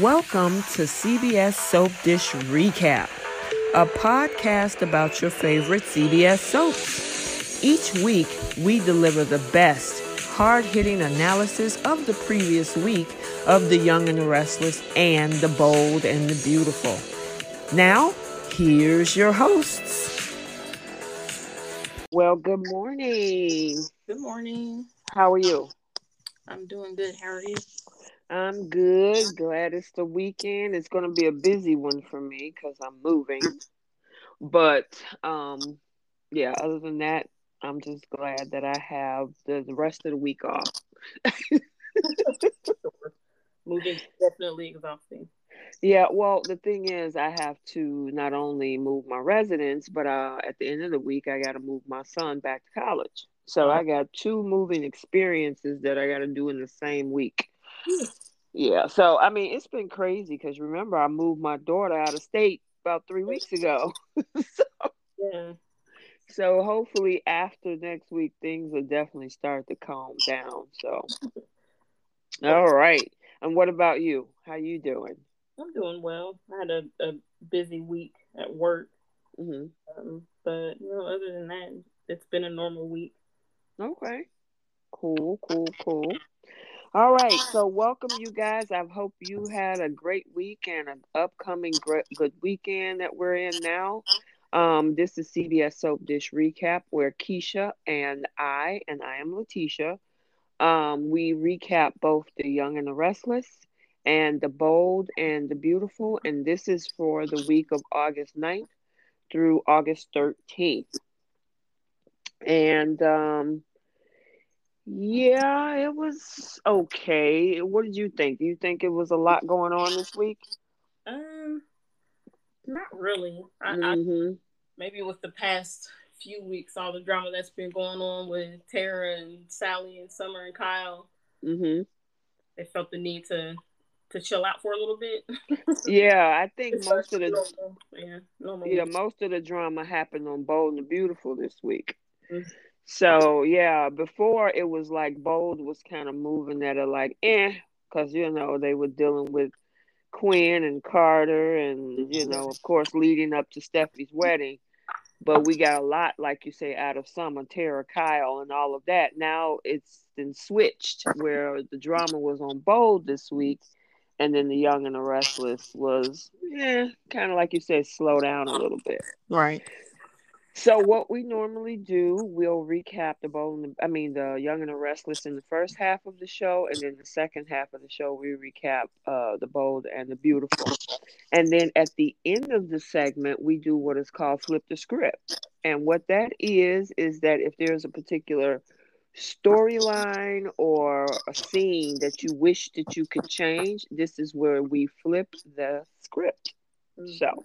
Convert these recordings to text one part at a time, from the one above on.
Welcome to CBS Soap Dish Recap, a podcast about your favorite CBS soaps. Each week, we deliver the best, hard hitting analysis of the previous week of The Young and the Restless and The Bold and the Beautiful. Now, here's your hosts. Well, good morning. Good morning. How are you? I'm doing good. How are you? I'm good. Glad it's the weekend. It's going to be a busy one for me because I'm moving. But um, yeah, other than that, I'm just glad that I have the, the rest of the week off. Moving definitely exhausting. Yeah, well, the thing is, I have to not only move my residence, but uh, at the end of the week, I got to move my son back to college. So I got two moving experiences that I got to do in the same week. Yeah, so I mean, it's been crazy because remember, I moved my daughter out of state about three weeks ago. so, Yeah. so hopefully, after next week, things will definitely start to calm down. So, all right. And what about you? How you doing? I'm doing well. I had a, a busy week at work. hmm Um, but you know, other than that, it's been a normal week. Okay. Cool, cool, cool. All right. So, welcome, you guys. I hope you had a great week and an upcoming great, good weekend that we're in now. Um, this is CBS Soap Dish Recap, where Keisha and I, and I am Letitia, um, we recap both The Young and the Restless and The Bold and the Beautiful. And this is for the week of August 9th through August 13th. And um, yeah, it was okay. What did you think? Do you think it was a lot going on this week? Um, not really. I, I Mm-hmm. maybe with the past few weeks, all the drama that's been going on with Tara and Sally and Summer and Kyle, Mm-hmm. they felt the need to to chill out for a little bit. Yeah, I think most of the normal, yeah, normal. yeah most of the drama happened on Bold and Beautiful this week. Mhm. So yeah, before it was like Bold was kind of moving at a like eh, because you know they were dealing with Quinn and Carter, and you know of course leading up to Stephanie's wedding. But we got a lot, like you say, out of Summer, Tara, Kyle, and all of that. Now it's been switched where the drama was on Bold this week, and then the Young and the Restless was, yeah, kind of like you said, slow down a little bit. Right. So what we normally do, we'll recap the Bold, I mean the Young and the Restless in the first half of the show, and then the second half of the show we recap uh, the Bold and the Beautiful, and then at the end of the segment we do what is called flip the script, and what that is is that if there's a particular storyline or a scene that you wish that you could change, this is where we flip the script. So.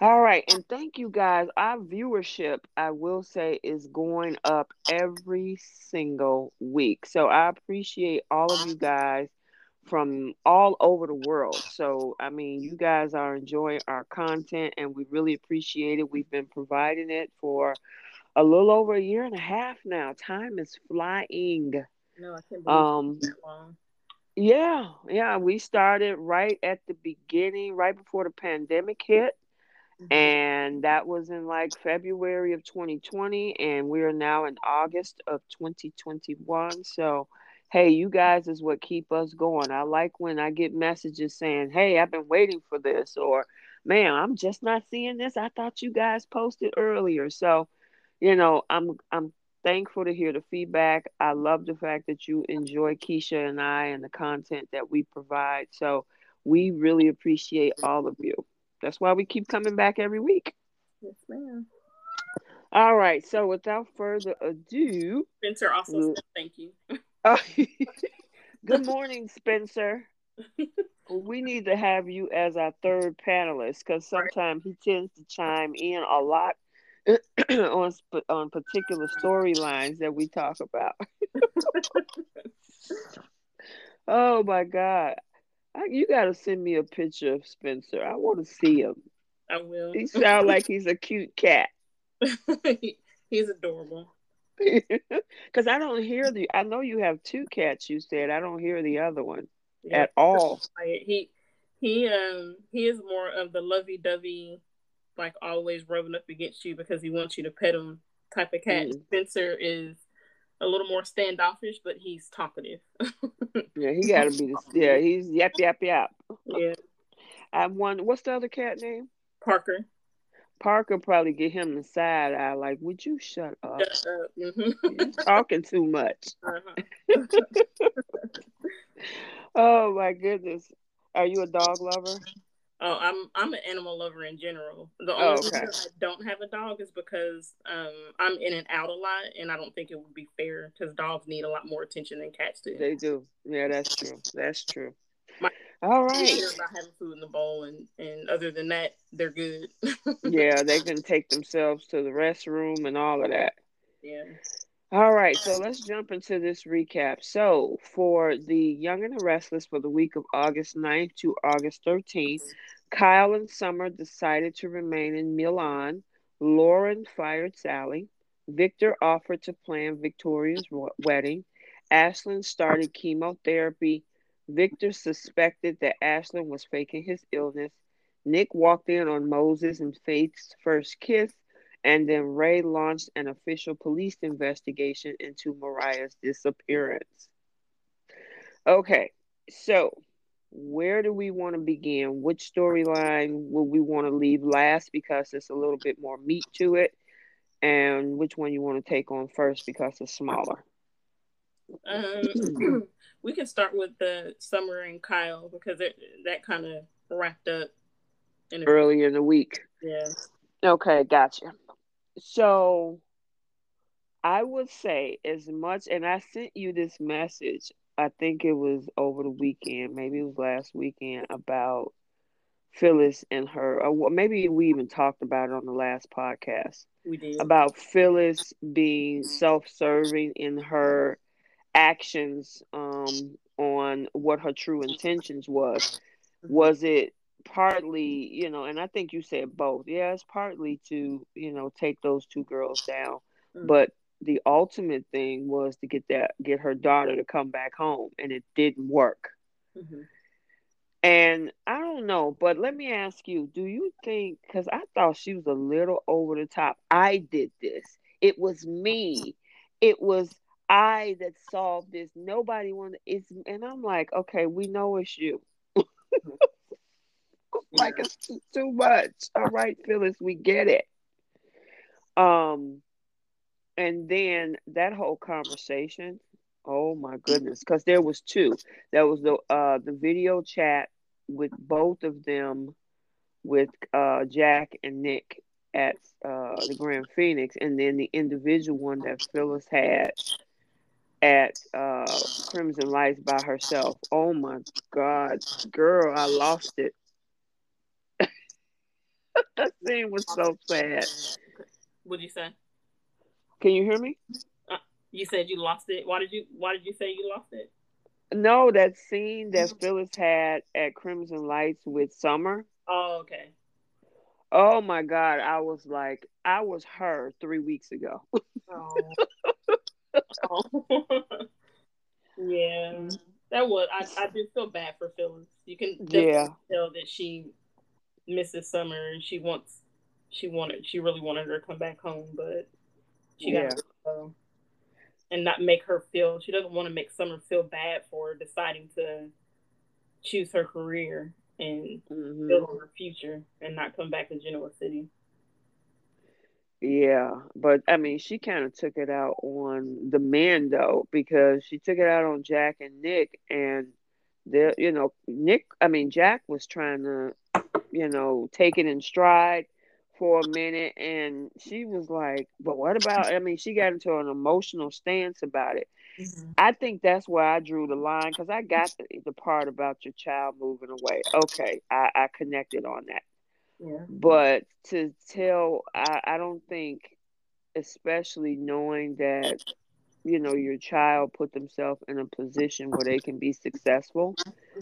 All right, and thank you guys. Our viewership, I will say, is going up every single week. So I appreciate all of you guys from all over the world. So, I mean, you guys are enjoying our content and we really appreciate it. We've been providing it for a little over a year and a half now. Time is flying. No, I can't believe Um, that long. yeah, yeah, we started right at the beginning, right before the pandemic hit Mm-hmm. and that was in like February of 2020 and we are now in August of 2021 so hey you guys is what keep us going. I like when I get messages saying hey I've been waiting for this or man I'm just not seeing this. I thought you guys posted earlier. So you know I'm I'm thankful to hear the feedback. I love the fact that you enjoy Keisha and I and the content that we provide. So we really appreciate all of you that's why we keep coming back every week. Yes, ma'am. All right. So without further ado, Spencer also Mm. said thank you. uh, good morning, Spencer. We need to have you as our third panelist because sometimes he tends to chime in a lot on sp- on particular storylines that we talk about. oh my God. I, you got to send me a picture of Spencer. I want to see him. I will. He sounds like he's a cute cat. He's adorable. Because I don't hear the. I know you have two cats. You said I don't hear the other one. yeah. at all. He he um he is more of the lovey dovey, like always rubbing up against you because he wants you to pet him type of cat. Mm. Spencer is a little more standoffish, but he's talkative. yeah, he got to be. The, yeah, he's yap yap yap. Yeah. I one. What's the other cat name? Parker. Parker probably get him the side eye, like, "Would you shut up? Shut up. Mm-hmm. Talking too much." Uh-huh. oh my goodness! Are you a dog lover? Oh, I'm I'm an animal lover in general. The only oh, okay. reason I don't have a dog is because um, I'm in and out a lot, and I don't think it would be fair because dogs need a lot more attention than cats do. They do. Yeah, that's true. That's true. My, All right. About having food in the bowl, and and other than that, they're good. yeah, they can take themselves to the restroom and all of that. Yeah. All right, so let's jump into this recap. So, for the Young and the Restless for the week of August 9th to August 13th, Kyle and Summer decided to remain in Milan. Lauren fired Sally. Victor offered to plan Victoria's wedding. Ashland started chemotherapy. Victor suspected that Ashland was faking his illness. Nick walked in on Moses and Faith's first kiss. And then Rey launched an official police investigation into Mariah's disappearance. Okay, so where do we want to begin? Which storyline will we want to leave last because it's a little bit more meat to it? And which one you want to take on first because it's smaller? Um, we can start with the Summer and Kyle because it, that kind of wrapped up in early in the week. Yeah. Okay, gotcha. So I would say as much, and I sent you this message. I think it was over the weekend, maybe it was last weekend about Phyllis and her, or maybe we even talked about it on the last podcast. We did about Phyllis being self-serving in her actions um, on what her true intentions was. Was it partly, you know, and I think you said both. Yeah, it's partly to, you know, take those two girls down. Mm-hmm. But the ultimate thing was to get that get her daughter to come back home and it didn't work. Mm-hmm. And I don't know, but let me ask you, do you think cuz I thought she was a little over the top. I did this. It was me. It was I that solved this. Nobody wanted it's and I'm like, okay, we know it's you. Like it's too much. All right, Phyllis, we get it. Um, and then that whole conversation. Oh my goodness, because there was two. There was the uh the video chat with both of them, with uh Jack and Nick at uh the Grand Phoenix, and then the individual one that Phyllis had at uh Crimson Lights by herself. Oh my God, girl, I lost it that scene was so sad. What'd you say? Can you hear me? Uh, you said you lost it. Why did you Why did you say you lost it? No, that scene that Phyllis had at Crimson Lights with Summer. Oh, okay. Oh my God, I was like, I was her three weeks ago. oh. oh. yeah, that was. I I did feel bad for Phyllis. You can yeah tell that she Mrs. Summer and she wants she wanted she really wanted her to come back home, but she yeah. got to go and not make her feel she doesn't want to make Summer feel bad for deciding to choose her career and mm-hmm. build on her future and not come back to Genoa City. Yeah, but I mean, she kind of took it out on the men though, because she took it out on Jack and Nick, and the you know Nick. I mean, Jack was trying to you know, take it in stride for a minute and she was like, But what about I mean, she got into an emotional stance about it. Mm-hmm. I think that's where I drew the line because I got the, the, part about your child moving away. Okay, I, I connected on that. Yeah. But to tell, I, I don't think, especially knowing that you know your child put themselves in a position where they can be successful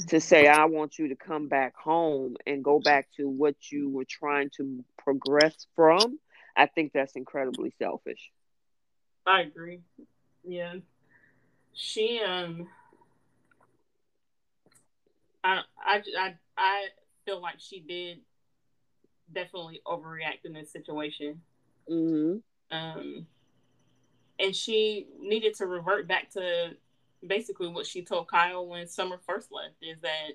to say i want you to come back home and go back to what you were trying to progress from i think that's incredibly selfish i agree yeah she um I, I, I, I feel like she did definitely overreact in this situation. Mm-hmm. Um, and she needed to revert back to basically what she told Kyle when Summer first left is that,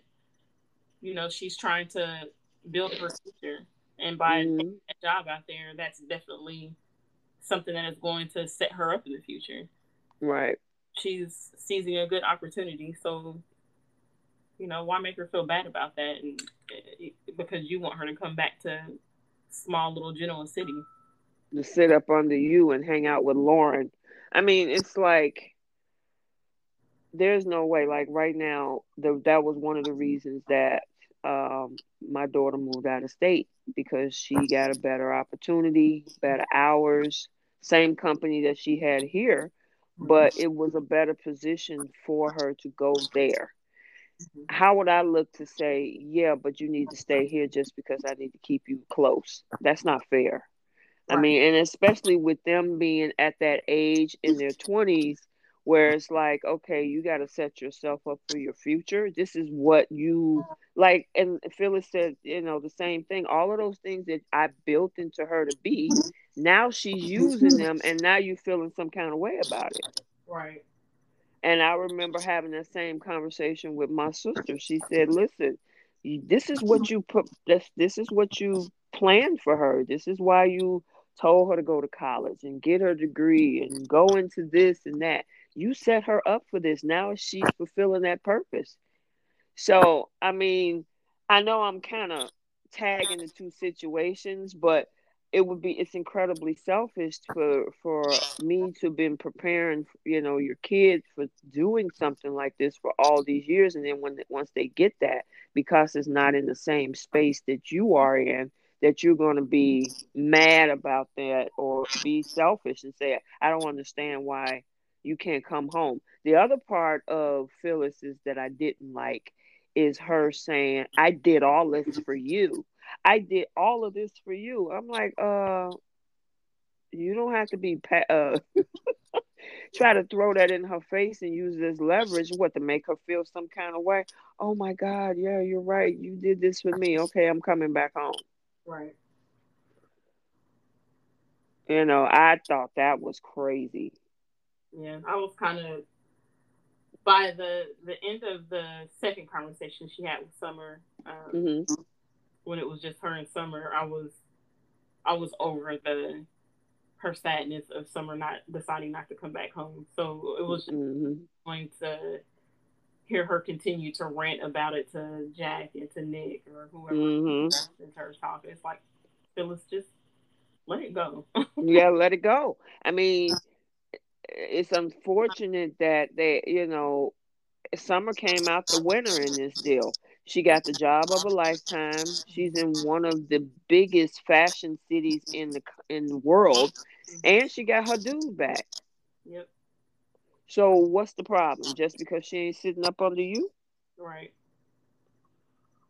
you know, she's trying to build her future. And by mm-hmm. that job out there, that's definitely something that is going to set her up in the future. Right. She's seizing a good opportunity. So, you know, why make her feel bad about that? And eh, because you want her to come back to small little Genoa city. To sit up under you and hang out with Lauren. I mean, it's like there's no way. Like right now, the, that was one of the reasons that um, my daughter moved out of state because she got a better opportunity, better hours, same company that she had here, but it was a better position for her to go there. How would I look to say, yeah, but you need to stay here just because I need to keep you close? That's not fair. I mean, and especially with them being at that age in their 20s, where it's like okay you got to set yourself up for your future. This is what you like and phyllis said you know the same thing. All of those things that i built into her to be now she's using them and now you're feeling some kind of way about it. Right. And i remember having that same conversation with my sister. She said listen this is what you put this this is what you planned for her. This is why you told her to go to college and get her degree and go into this and that you set her up for this. Now she's fulfilling that purpose. So, I mean, I know I'm kind of tagging the two situations, but it would be it's incredibly selfish for for me to been preparing you know your kids for doing something like this for all these years and then when once they get that because it's not in the same space that you are in that you're going to be mad about that or be selfish and say i don't understand why you can't come home. The other part of Phyllis is that I didn't like is her saying, I did all this for you. I did all of this for you. I'm like, uh, you don't have to be pa- uh try to throw that in her face and use this leverage what to make her feel some kind of way oh my god yeah you're right you did this for me okay i'm coming back home right you know i thought that was crazy yeah, I was kind of by the the end of the second conversation she had with Summer, um, mm-hmm. when it was just her and Summer, I was I was over the her sadness of Summer not deciding not to come back home. So it was mm-hmm. going to hear her continue to rant about it to Jack and to Nick or whoever mm-hmm. in her talking. It's like Phyllis, just let it go. yeah, let it go. I mean, it's unfortunate that they, you know, Summer came out the winner in this deal. She got the job of a lifetime. She's in one of the biggest fashion cities in the in the world, and she got her dude back. Yep. So what's the problem? Just because she ain't sitting up under you? Right.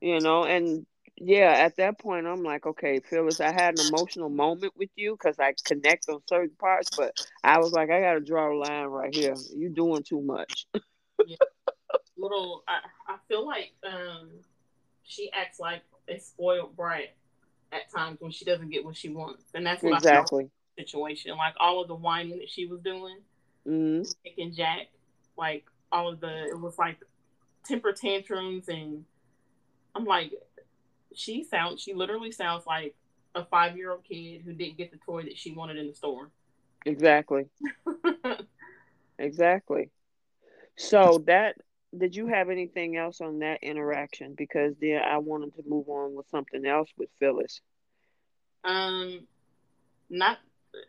You know, and yeah, at that point, I'm like, okay, Phyllis, I had an emotional moment with you because I connect on certain parts, but I was like, I got to draw a line right here. You're doing too much. yeah. Little, I, I feel like um, she acts like a spoiled brat at times when she doesn't get what she wants, and that's what exactly situation. Like all of the whining that she was doing, mm-hmm. and Jack, like all of the, it was like temper tantrums, and I'm like, she sounds she literally sounds like a five year old kid who didn't get the toy that she wanted in the store. Exactly. exactly. So that did you have anything else on that interaction? Because then I wanted to move on with something else with Phyllis. Um, not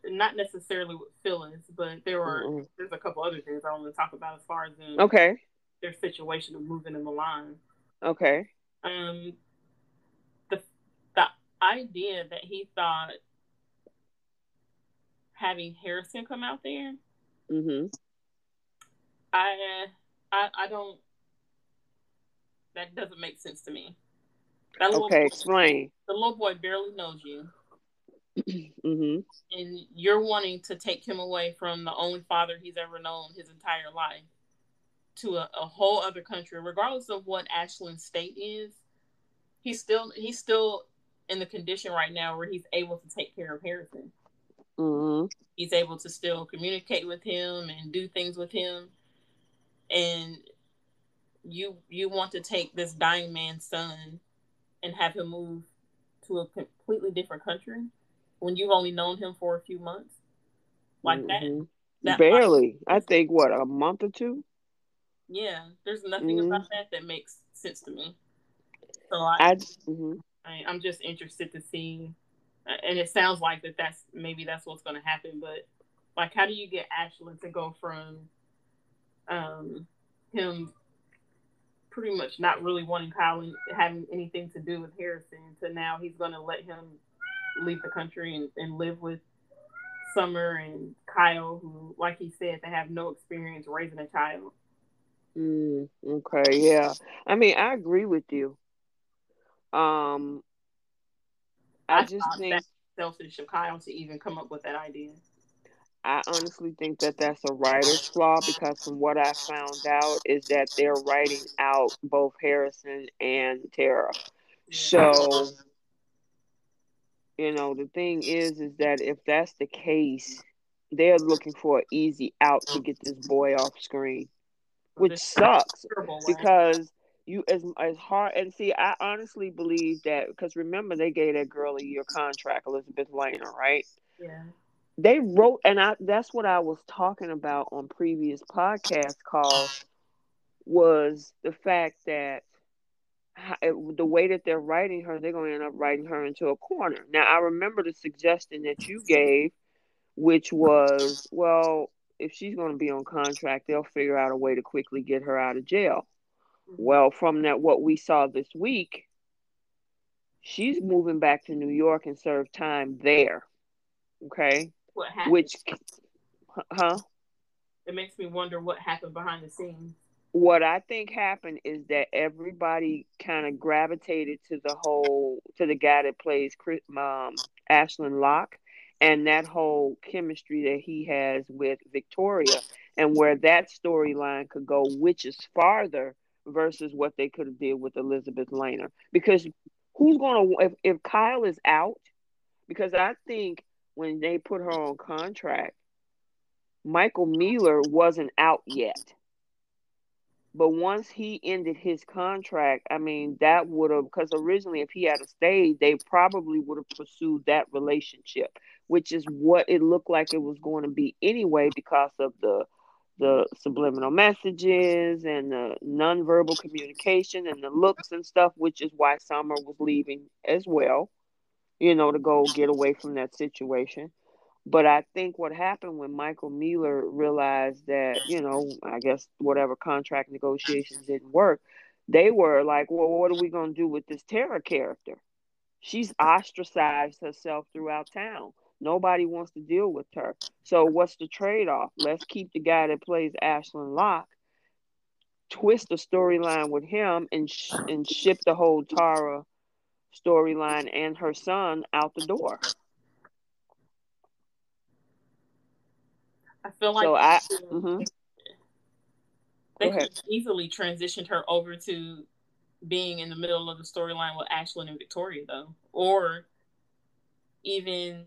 not necessarily with Phyllis, but there were mm-hmm. there's a couple other things I want to talk about as far as in okay their situation of moving in the line. Okay. Um, the the idea that he thought having Harrison come out there. Mm-hmm. I, I I don't. That doesn't make sense to me. okay, boy, explain. The little boy barely knows you. mm-hmm. And you're wanting to take him away from the only father he's ever known his entire life to a, a whole other country, regardless of what Ashland state is, he's still he's still in the condition right now where he's able to take care of Harrison. Mm-hmm. He's able to still communicate with him and do things with him, and you you want to take this dying man's son and have him move to a completely different country when you've only known him for a few months like mm-hmm. that, that barely i think what a month or two yeah there's nothing mm-hmm. about that that makes sense to me so I, I, mm-hmm. I i'm just interested to see and it sounds like that that's maybe that's what's going to happen but like how do you get ashland to go from um him pretty much not really wanting Kyle having anything to do with Harrison to now he's going to let him leave the country and, and live with Summer and Kyle, who, like he said, they have no experience raising a child. Mm, okay, yeah. I mean, I agree with you. Um, I, I just think selfish of Kyle to even come up with that idea. I honestly think that that's a writer's flaw because from what I found out is that they're writing out both Harrison and Tara. So, you know, the thing is, is that if that's the case, they're looking for an easy out to get this boy off screen, which sucks because you as as hard and see. I honestly believe that because remember they gave that girl a year contract, Elizabeth Leiner, right? Yeah they wrote and I that's what I was talking about on previous podcast calls was the fact that the way that they're writing her, they're going to end up writing her into a corner. Now, I remember the suggestion that you gave, which was, well, if she's going to be on contract, they'll figure out a way to quickly get her out of jail. Mm-hmm. Well, from that, what we saw this week, she's moving back to New York and serve time there. Okay. What happened? Which, huh? It makes me wonder what happened behind the scenes. What I think happened is that everybody kind of gravitated to the whole to the guy that plays Chris, um, Ashland Locke, and that whole chemistry that he has with Victoria, and where that storyline could go, which is farther versus what they could have did with Elizabeth Leiner. Because who's gonna if, if Kyle is out? Because I think when they put her on contract, Michael Mealor wasn't out yet. But once he ended his contract, I mean, that would have, because originally, if he had stayed, they probably would have pursued that relationship, which is what it looked like it was going to be anyway, because of the the subliminal messages and the nonverbal communication and the looks and stuff, which is why Summer was leaving as well you know, to go get away from that situation. But I think what happened when Michael Mealor realized that, you know, I guess whatever contract negotiations didn't work, they were like, well, what are we going to do with this Tara character? She's ostracized herself throughout town. Nobody wants to deal with her. So what's the trade off? Let's keep the guy that plays Ashland Locke, twist the storyline with him, and sh- and ship the whole Tara storyline and her son out the door. I feel like so I, mm-hmm. they could easily transitioned her over to being in the middle of the storyline with Ashland and Victoria, though, or even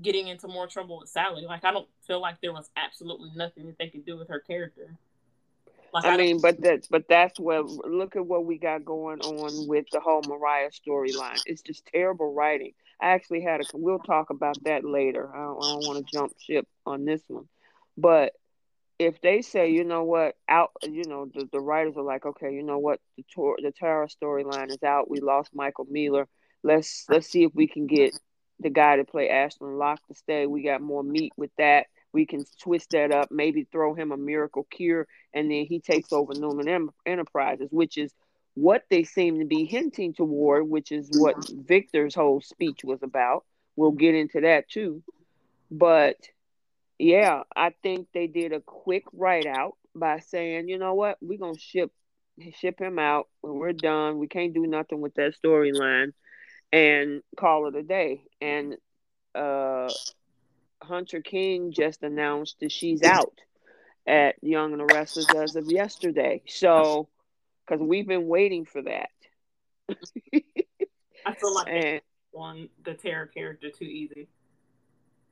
getting into more trouble with Sally. Like, I don't feel like there was absolutely nothing that they could do with her character. Like, I, I mean, but that's but that's what look at what we got going on with the whole Mariah storyline. It's just terrible writing. I actually had a. We'll talk about that later. I don't, don't want to jump ship on this one, but if they say, you know what, out, you know, the, the writers are like, okay, you know what, the tour, the Tara storyline is out. We lost Michael Mealor. Let's let's see if we can get the guy to play Ashland Locke to stay. We got more meat with that we can twist that up, maybe throw him a miracle cure, and then he takes over Newman Enterprises, which is what they seem to be hinting toward, which is what Victor's whole speech was about. We'll get into that too. But yeah, I think they did a quick write out by saying, you know what, we're gonna ship ship him out when we're done. We can't do nothing with that storyline and call it a day. And uh Hunter King just announced that she's out. at Young and the Restless as of yesterday. So, because we've been waiting for that. I feel like and, on the Tara character too easy.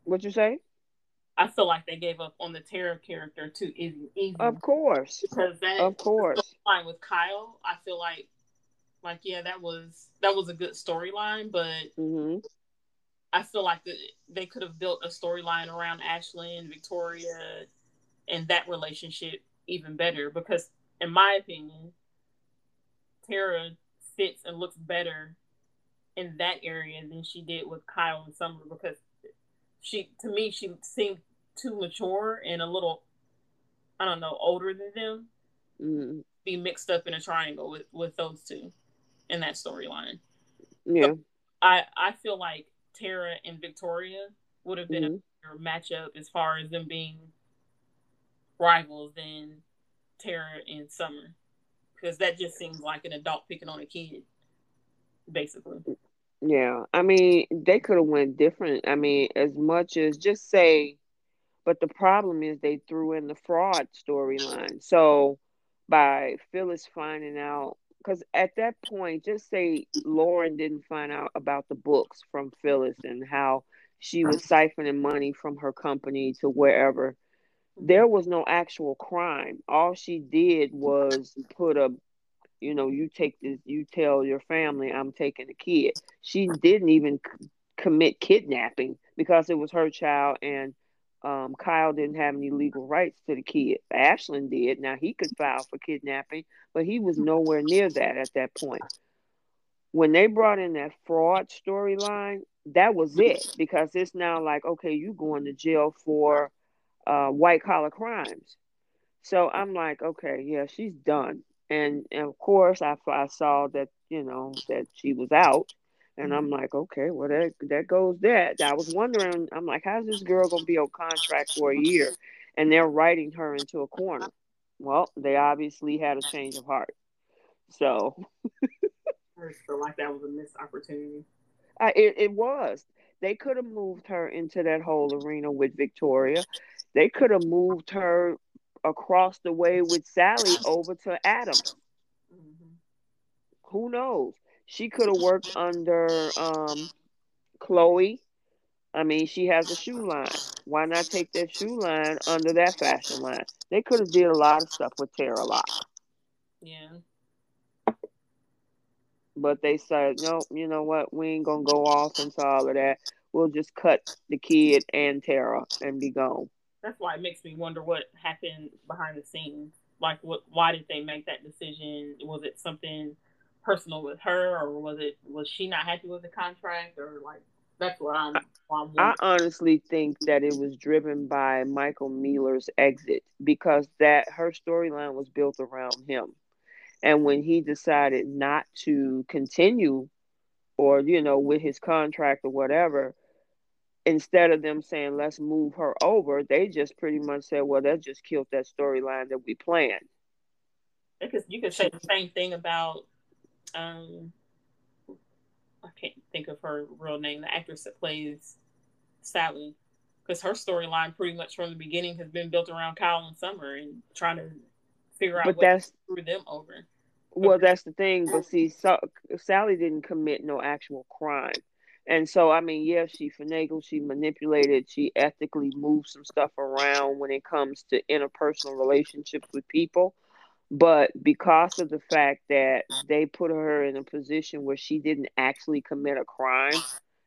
What you say? I feel like they gave up on the Tara character too easy. easy. Of course, because that of course line with Kyle, I feel like, like yeah, that was that was a good storyline, but mm-hmm. I feel like the, they could have built a storyline around Ashley and Victoria and that relationship even better because, in my opinion, Tara fits and looks better in that area than she did with Kyle and Summer because she, to me, she seemed too mature and a little, I don't know, older than them. Mm-hmm. Be mixed up in a triangle with with those two in that storyline. Yeah, so I I feel like Tara and Victoria would have been mm-hmm. a matchup as far as them being rivals than Tara and Summer. Because that just seems like an adult picking on a kid, basically. Yeah, I mean, they could have went different. I mean, as much as just say, but the problem is they threw in the fraud storyline. So by Phyllis finding out, because at that point, just say Lauren didn't find out about the books from Phyllis and how she was siphoning money from her company to wherever there was no actual crime. All she did was put a, you know, you take this, you tell your family, I'm taking the kid. She didn't even c- commit kidnapping because it was her child and um, Kyle didn't have any legal rights to the kid. Ashland did. Now he could file for kidnapping, but he was nowhere near that at that point. When they brought in that fraud storyline, that was it because it's now like, okay, you going to jail for uh, white collar crimes. So I'm like, okay, yeah, she's done. And, and of course, I, I saw that, you know, that she was out. And I'm like, okay, well, that, that goes that. I was wondering, I'm like, how's this girl going to be on contract for a year? And they're writing her into a corner. Well, they obviously had a change of heart. So. I feel like that was a missed opportunity. I, it, it was. They could have moved her into that whole arena with Victoria. They could have moved her across the way with Sally over to Adam. Mm-hmm. Who knows? She could have worked under um, Chloe. I mean, she has a shoe line. Why not take that shoe line under that fashion line? They could have did a lot of stuff with Tara Locke. Yeah. But they said, no, you know what? We ain't gonna go off into all of that. We'll just cut the kid and Tara and be gone that's why it makes me wonder what happened behind the scenes. Like, what? Why did they make that decision? Was it something personal with her, or was it was she not happy with the contract, or like that's what I'm. I'm I honestly think that it was driven by Michael Mealor's exit because that her storyline was built around him, and when he decided not to continue, or you know, with his contract or whatever, instead of them saying let's move her over, they just pretty much said, well, that just killed that storyline that we planned. Because you could say the same thing about, um, I can't think of her real name, the actress that plays Sally, because her storyline pretty much from the beginning has been built around Kyle and Summer and trying to figure out but that's threw them over. Well, that's the thing. But see, so, Sally didn't commit no actual crime. And so, I mean, yeah, she finagled, she manipulated, she ethically moved some stuff around when it comes to interpersonal relationships with people. But because of the fact that they put her in a position where she didn't actually commit a crime,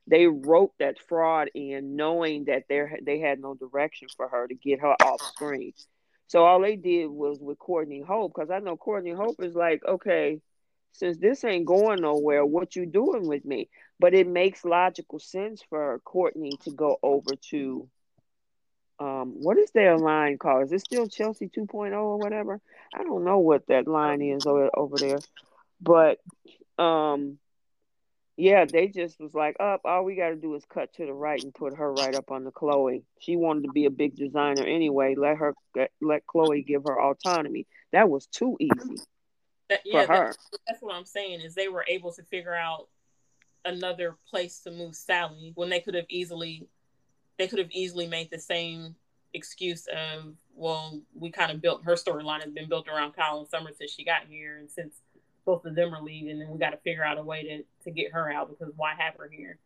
they wrote that fraud in knowing that they had no direction for her to get her off screen. So all they did was with Courtney Hope, because I know Courtney Hope is like, okay, since this ain't going nowhere, what you doing with me? But it makes logical sense for Courtney to go over to um what is their line called? Is it still Chelsea 2.0 or whatever? I don't know what that line is over, over there. But um yeah, they just was like, up, oh, all we got to do is cut to the right and put her right up on the Chloe. She wanted to be a big designer anyway. Let her let Chloe give her autonomy. That was too easy that, yeah, for her. That's, that's what I'm saying is they were able to figure out another place to move Sally when they could have easily they could have easily made the same excuse of, well, we kind of built her storyline has been built around Kyle and Summer since she got here, and since both of them are leaving, and we got to figure out a way to to get her out because why have her here?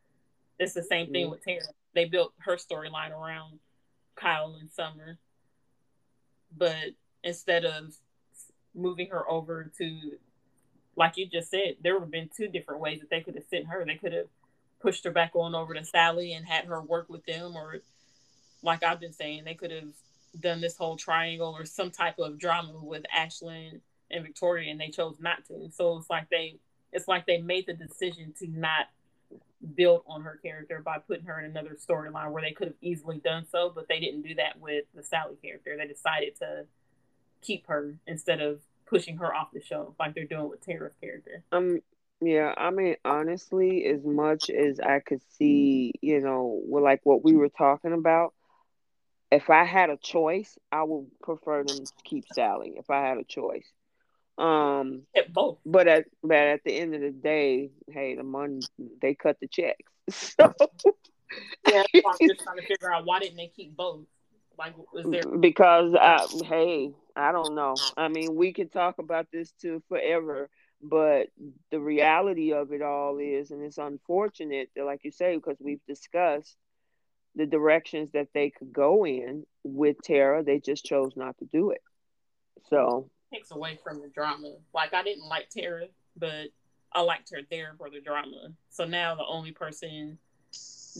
It's the same thing mm-hmm. with Tara. They built her storyline around Kyle and Summer, but instead of moving her over to, like you just said, there would have been two different ways that they could have sent her. They could have pushed her back on over to Sally and had her work with them, or like I've been saying, they could have done this whole triangle or some type of drama with Ashland and Victoria, and they chose not to. So it's like they, it's like they made the decision to not build on her character by putting her in another storyline where they could have easily done so, but they didn't do that with the Sally character. They decided to keep her instead of pushing her off the show like they're doing with Tara's character. Um yeah, I mean honestly, as much as I could see, you know, like what we were talking about, if I had a choice, I would prefer them to keep Sally if I had a choice. Um, at both. But at but at the end of the day, hey, the money they cut the checks. So yeah, I'm just trying to figure out why didn't they keep both? Like, was there because I, hey, I don't know. I mean, we could talk about this too forever, but the reality of it all is, and it's unfortunate that, like you say, because we've discussed the directions that they could go in with Tara, they just chose not to do it. So takes away from the drama. Like I didn't like Tara, but I liked her there for the drama. So now the only person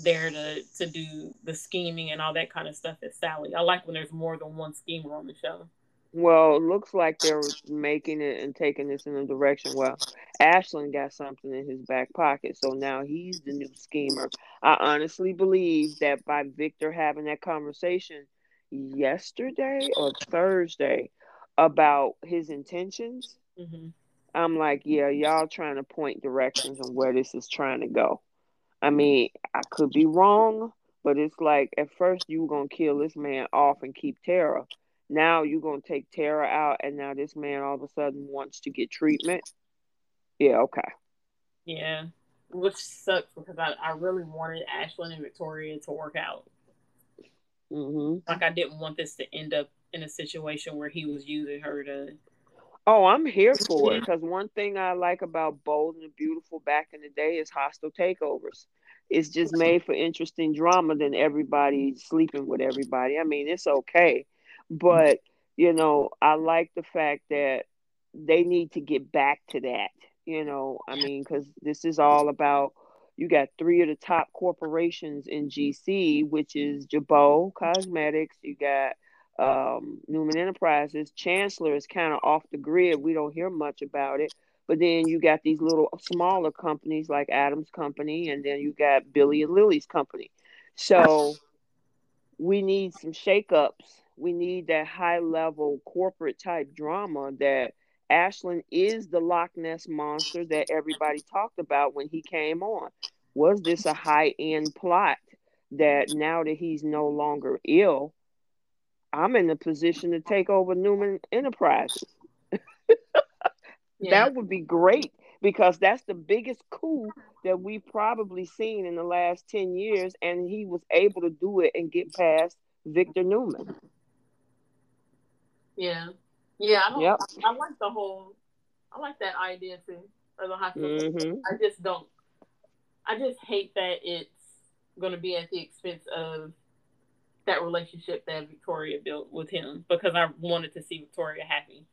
there to to do the scheming and all that kind of stuff is Sally. I like when there's more than one schemer on the show. Well, it looks like they're making it and taking this in a direction. Well, Ashland got something in his back pocket, so now he's the new schemer. I honestly believe that by Victor having that conversation yesterday or Thursday, about his intentions, mm-hmm. I'm like, yeah, y'all trying to point directions on where this is trying to go. I mean, I could be wrong, but it's like at first you were gonna kill this man off and keep Tara. Now you're gonna take Tara out, and now this man all of a sudden wants to get treatment. Yeah, okay. Yeah, which sucks because I, I really wanted Ashland and Victoria to work out. Mm-hmm. Like I didn't want this to end up in a situation where he was using her to. Oh, I'm here for it because one thing I like about Bold and Beautiful back in the day is hostile takeovers. It's just made for interesting drama than everybody sleeping with everybody. I mean, it's okay, but you know, I like the fact that they need to get back to that. You know, I mean, because this is all about you got three of the top corporations in GC, which is Jabot Cosmetics. You got um, Newman Enterprises. Chancellor is kind of off the grid. We don't hear much about it. But then you got these little smaller companies like Adams Company, and then you got Billy and Lily's company. So we need some shakeups. We need that high level corporate type drama that Ashland is the Loch Ness monster that everybody talked about when he came on. Was this a high end plot that now that he's no longer ill, I'm in the position to take over Newman Enterprises. yeah. That would be great because that's the biggest coup that we've probably seen in the last 10 years. And he was able to do it and get past Victor Newman. Yeah. Yeah. I, yep. I, I like the whole, I like that idea too. Or the hospital. Mm-hmm. I just don't, I just hate that it's going to be at the expense of that relationship that Victoria built with him because I wanted to see Victoria happy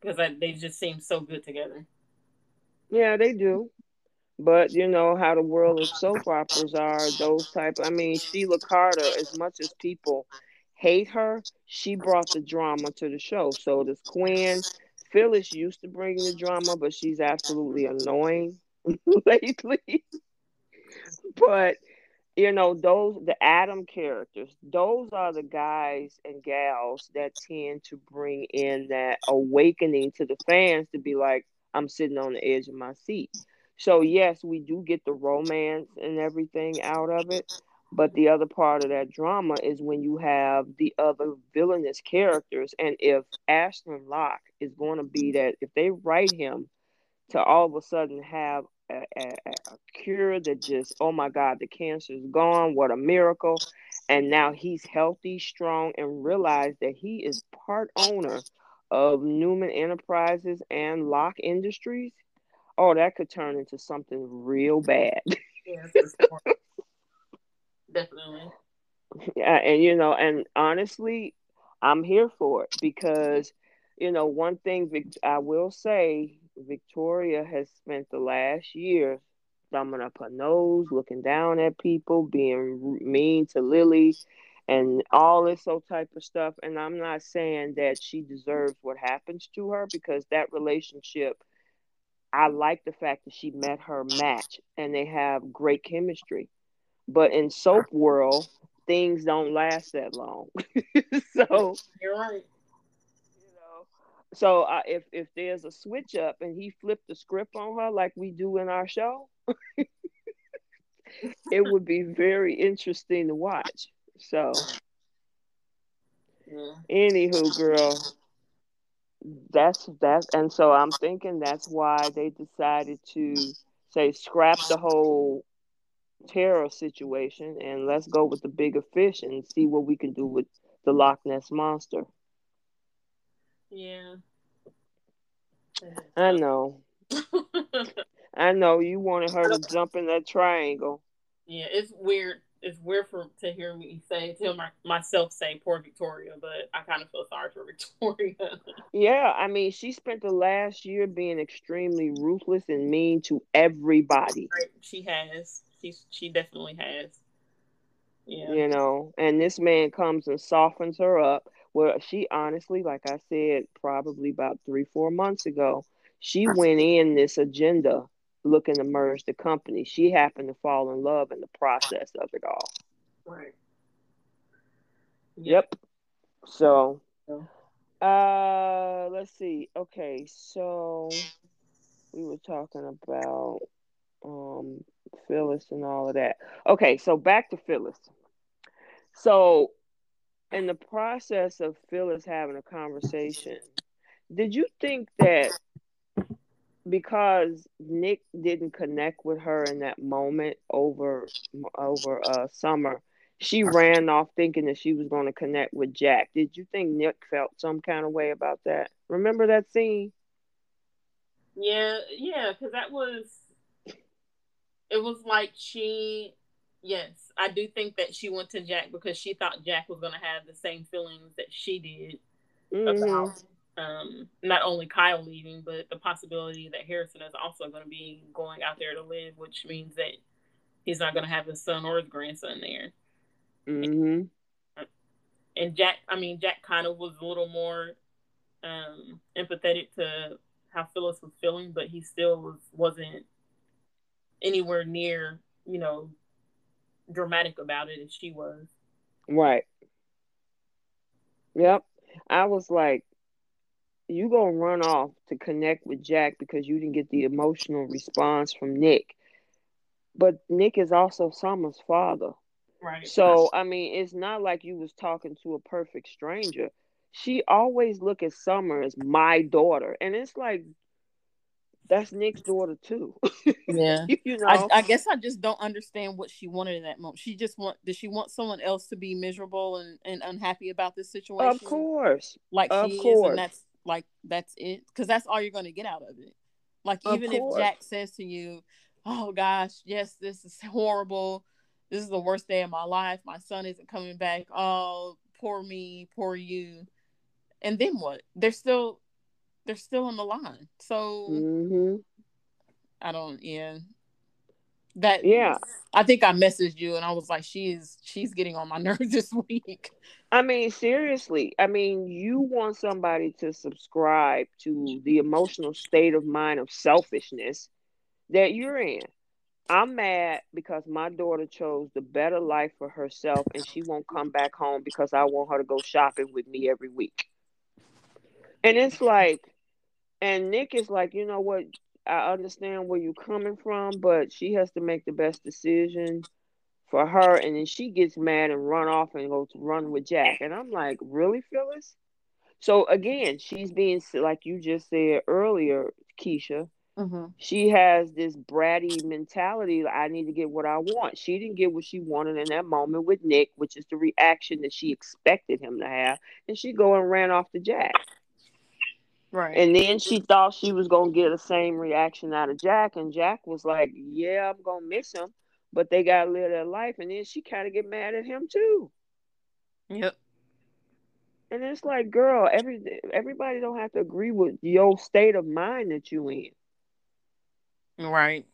because I, they just seem so good together. Yeah, they do. But you know how the world of soap operas are, those type. I mean, Sheila Carter, as much as people hate her, she brought the drama to the show. So does Quinn. Phyllis used to bring the drama, but she's absolutely annoying lately. but you know those the adam characters those are the guys and gals that tend to bring in that awakening to the fans to be like i'm sitting on the edge of my seat. So yes we do get the romance and everything out of it but the other part of that drama is when you have the other villainous characters and if Ashland Locke is going to be that if they write him to all of a sudden have a, a, a, cure that just oh my god the cancer is gone what a miracle and now he's healthy, strong, and realized that he is part owner of Newman Enterprises and Locke Industries, oh, that could turn into something real bad. Definitely. Yeah, and you know, and honestly, I'm here for it because, you know, one thing I will say, Victoria has spent the last year thumbing up her nose, looking down at people, being mean to Lily, and all this so type of stuff. And I'm not saying that she deserves what happens to her because that relationship, I like the fact that she met her match and they have great chemistry. But in soap world, things don't last that long. so you're right. So uh, if if there's a switch up and he flipped the script on her like we do in our show, it would be very interesting to watch. So, yeah. anywho, girl, that's that's, and so I'm thinking that's why they decided to say scrap the whole Tara situation and let's go with the bigger fish and see what we can do with the Loch Ness monster. Yeah. I know. I know you wanted her to jump in that triangle. Yeah, it's weird. It's weird for to hear me say, tell my, myself say, "Poor Victoria," but I kind of feel sorry for Victoria. yeah, I mean, she spent the last year being extremely ruthless and mean to everybody. Right. She has. She she definitely has. Yeah. You know, and this man comes and softens her up. Well, she honestly, like I said, probably about three, four months ago, she went in this agenda looking to merge the company. She happened to fall in love in the process of it all. Right. Yep. So, uh, let's see. Okay, so we were talking about um Phyllis and all of that. Okay, so back to Phyllis. So, in the process of Phyllis having a conversation, did you think that because Nick didn't connect with her in that moment over over uh Summer, she ran off thinking that she was going to connect with Jack. Did you think Nick felt some kind of way about that? Remember that scene? Yeah, yeah, because that was it was like she yes, I do think that she went to Jack because she thought Jack was going to have the same feelings that she did mm-hmm. about um, not only Kyle leaving, but the possibility that Harrison is also going to be going out there to live, which means that he's not going to have his son or his grandson there. Mm-hmm. And, Jack, I mean, Jack kind of was a little more um, empathetic to how Phyllis was feeling, but he still was wasn't anywhere near, you know, dramatic about it as she was. Right. Yep. I was like, you gonna run off to connect with Jack because you didn't get the emotional response from Nick. But Nick is also Summer's father. Right. So I mean, it's not like you was talking to a perfect stranger. She always look at Summer as my daughter, and it's like that's Nick's daughter too. Yeah, you know. I, I, guess I just don't understand what she wanted in that moment. She just want did she want someone else to be miserable and, and unhappy about this situation? Of course, like of she course. is, and that's like that's it because that's all you're going to get out of it. Like even if Jack says to you, "Oh gosh, yes, this is horrible. This is the worst day of my life. My son isn't coming back. Oh, poor me, poor you." And then what? They're still they're still on the line. So mm-hmm. I don't. Yeah. That yeah, I think I messaged you and I was like, she is she's getting on my nerves this week. I mean, seriously. I mean, you want somebody to subscribe to the emotional state of mind of selfishness that you're in. I'm mad because my daughter chose the better life for herself and she won't come back home because I want her to go shopping with me every week. And it's like, and Nick is like, you know what? I understand where you're coming from, but she has to make the best decision for her. And then she gets mad and run off and goes to run with Jack. And I'm like, really, Phyllis? So again, she's being like you just said earlier, Keisha. Mm-hmm. She has this bratty mentality. I need to get what I want. She didn't get what she wanted in that moment with Nick, which is the reaction that she expected him to have, and she go and ran off to Jack. Right. And then she thought she was gonna get the same reaction out of Jack, and Jack was like, "Yeah, I'm gonna miss him," but they gotta live their life, and then she kind of get mad at him too. Yep. And it's like, girl, every everybody don't have to agree with your state of mind that you in. Right.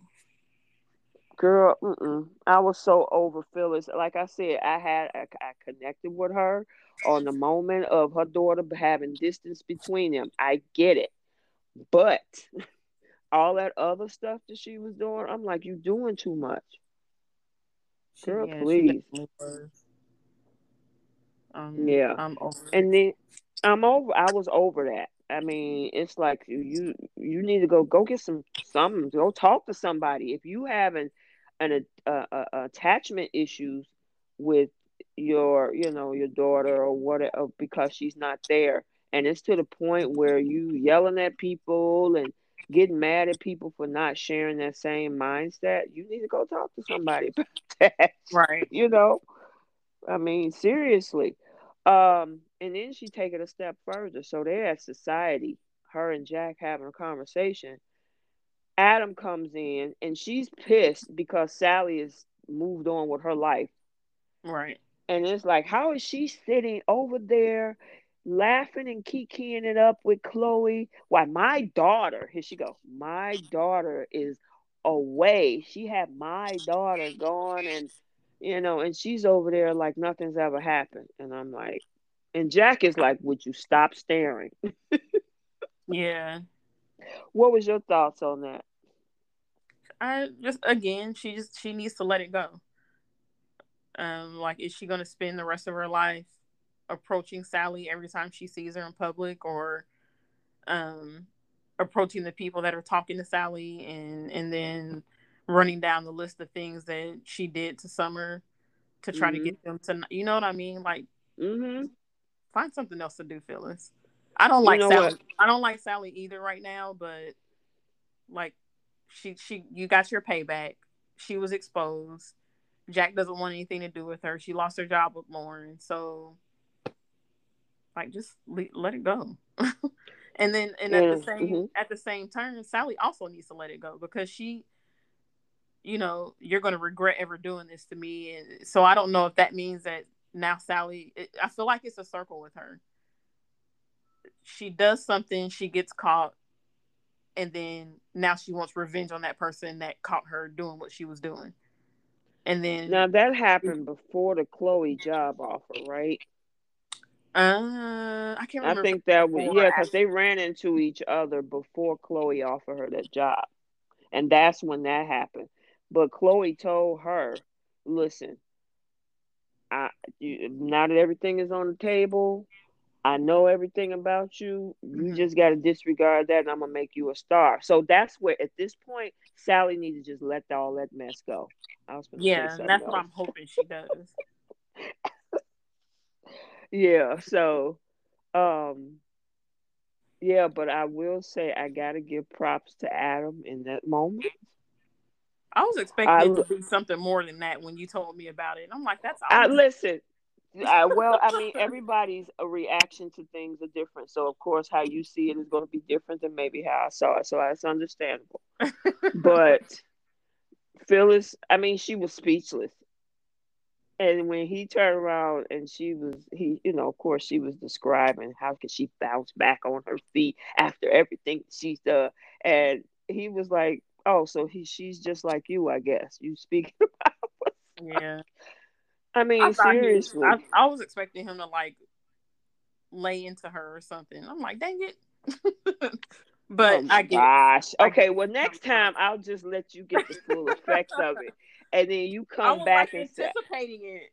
Girl, mm-mm. I was so over Phyllis. Like I said, I had I, I connected with her on the moment of her daughter having distance between them. I get it, but all that other stuff that she was doing, I'm like, you doing too much. Girl, yeah, please. Um, yeah, I'm over. And then I'm over. I was over that. I mean, it's like you you need to go go get some some go talk to somebody. If you having an a, a, attachment issues with your you know your daughter or whatever because she's not there, and it's to the point where you yelling at people and getting mad at people for not sharing that same mindset, you need to go talk to somebody about that. Right. You know, I mean, seriously. Um, and then she take it a step further. So they're at society, her and Jack having a conversation. Adam comes in and she's pissed because Sally has moved on with her life. Right. And it's like, how is she sitting over there laughing and kikiing it up with Chloe? Why, my daughter, here she go. My daughter is away. She had my daughter gone and you know, and she's over there like nothing's ever happened. And I'm like, and Jack is like, would you stop staring? yeah. What was your thoughts on that? I just again, she just she needs to let it go. Um, like, is she gonna spend the rest of her life approaching Sally every time she sees her in public, or um, approaching the people that are talking to Sally, and and then running down the list of things that she did to Summer to try mm-hmm. to get them to, you know what I mean? Like, mm-hmm. find something else to do, Phyllis. I don't like you know Sally. What? I don't like Sally either right now, but like, she she you got your payback. She was exposed. Jack doesn't want anything to do with her. She lost her job with Lauren, so like just le- let it go. and then and at the same mm-hmm. at the same turn, Sally also needs to let it go because she you know, you're going to regret ever doing this to me. And so I don't know if that means that now Sally, it, I feel like it's a circle with her. She does something, she gets caught, and then now she wants revenge on that person that caught her doing what she was doing. And then now that happened before the Chloe job offer, right? Uh, I can't remember. I think that was yeah, because they ran into each other before Chloe offered her that job, and that's when that happened. But Chloe told her, listen, I you, now that everything is on the table, I know everything about you. You mm-hmm. just got to disregard that, and I'm gonna make you a star. So that's where, at this point, Sally needs to just let all that mess go. yeah, that's else. what I'm hoping she does. yeah. So, um, yeah, but I will say I gotta give props to Adam in that moment I was expecting I, to be something more than that when you told me about it. I'm like, that's I listen. I, well, I mean, everybody's a reaction to things are different. So, of course, how you see it is going to be different than maybe how I saw it. So, it's understandable. but Phyllis, I mean, she was speechless. And when he turned around and she was, he, you know, of course, she was describing how could she bounce back on her feet after everything she's done. And he was like, Oh, so he she's just like you, I guess. You speak about Yeah. I mean, I seriously. Was, I, I, was expecting him to like lay into her or something. I'm like, dang it. but oh I get gosh. Okay, well next time I'll just let you get the full effects of it. And then you come back like and anticipating say, it.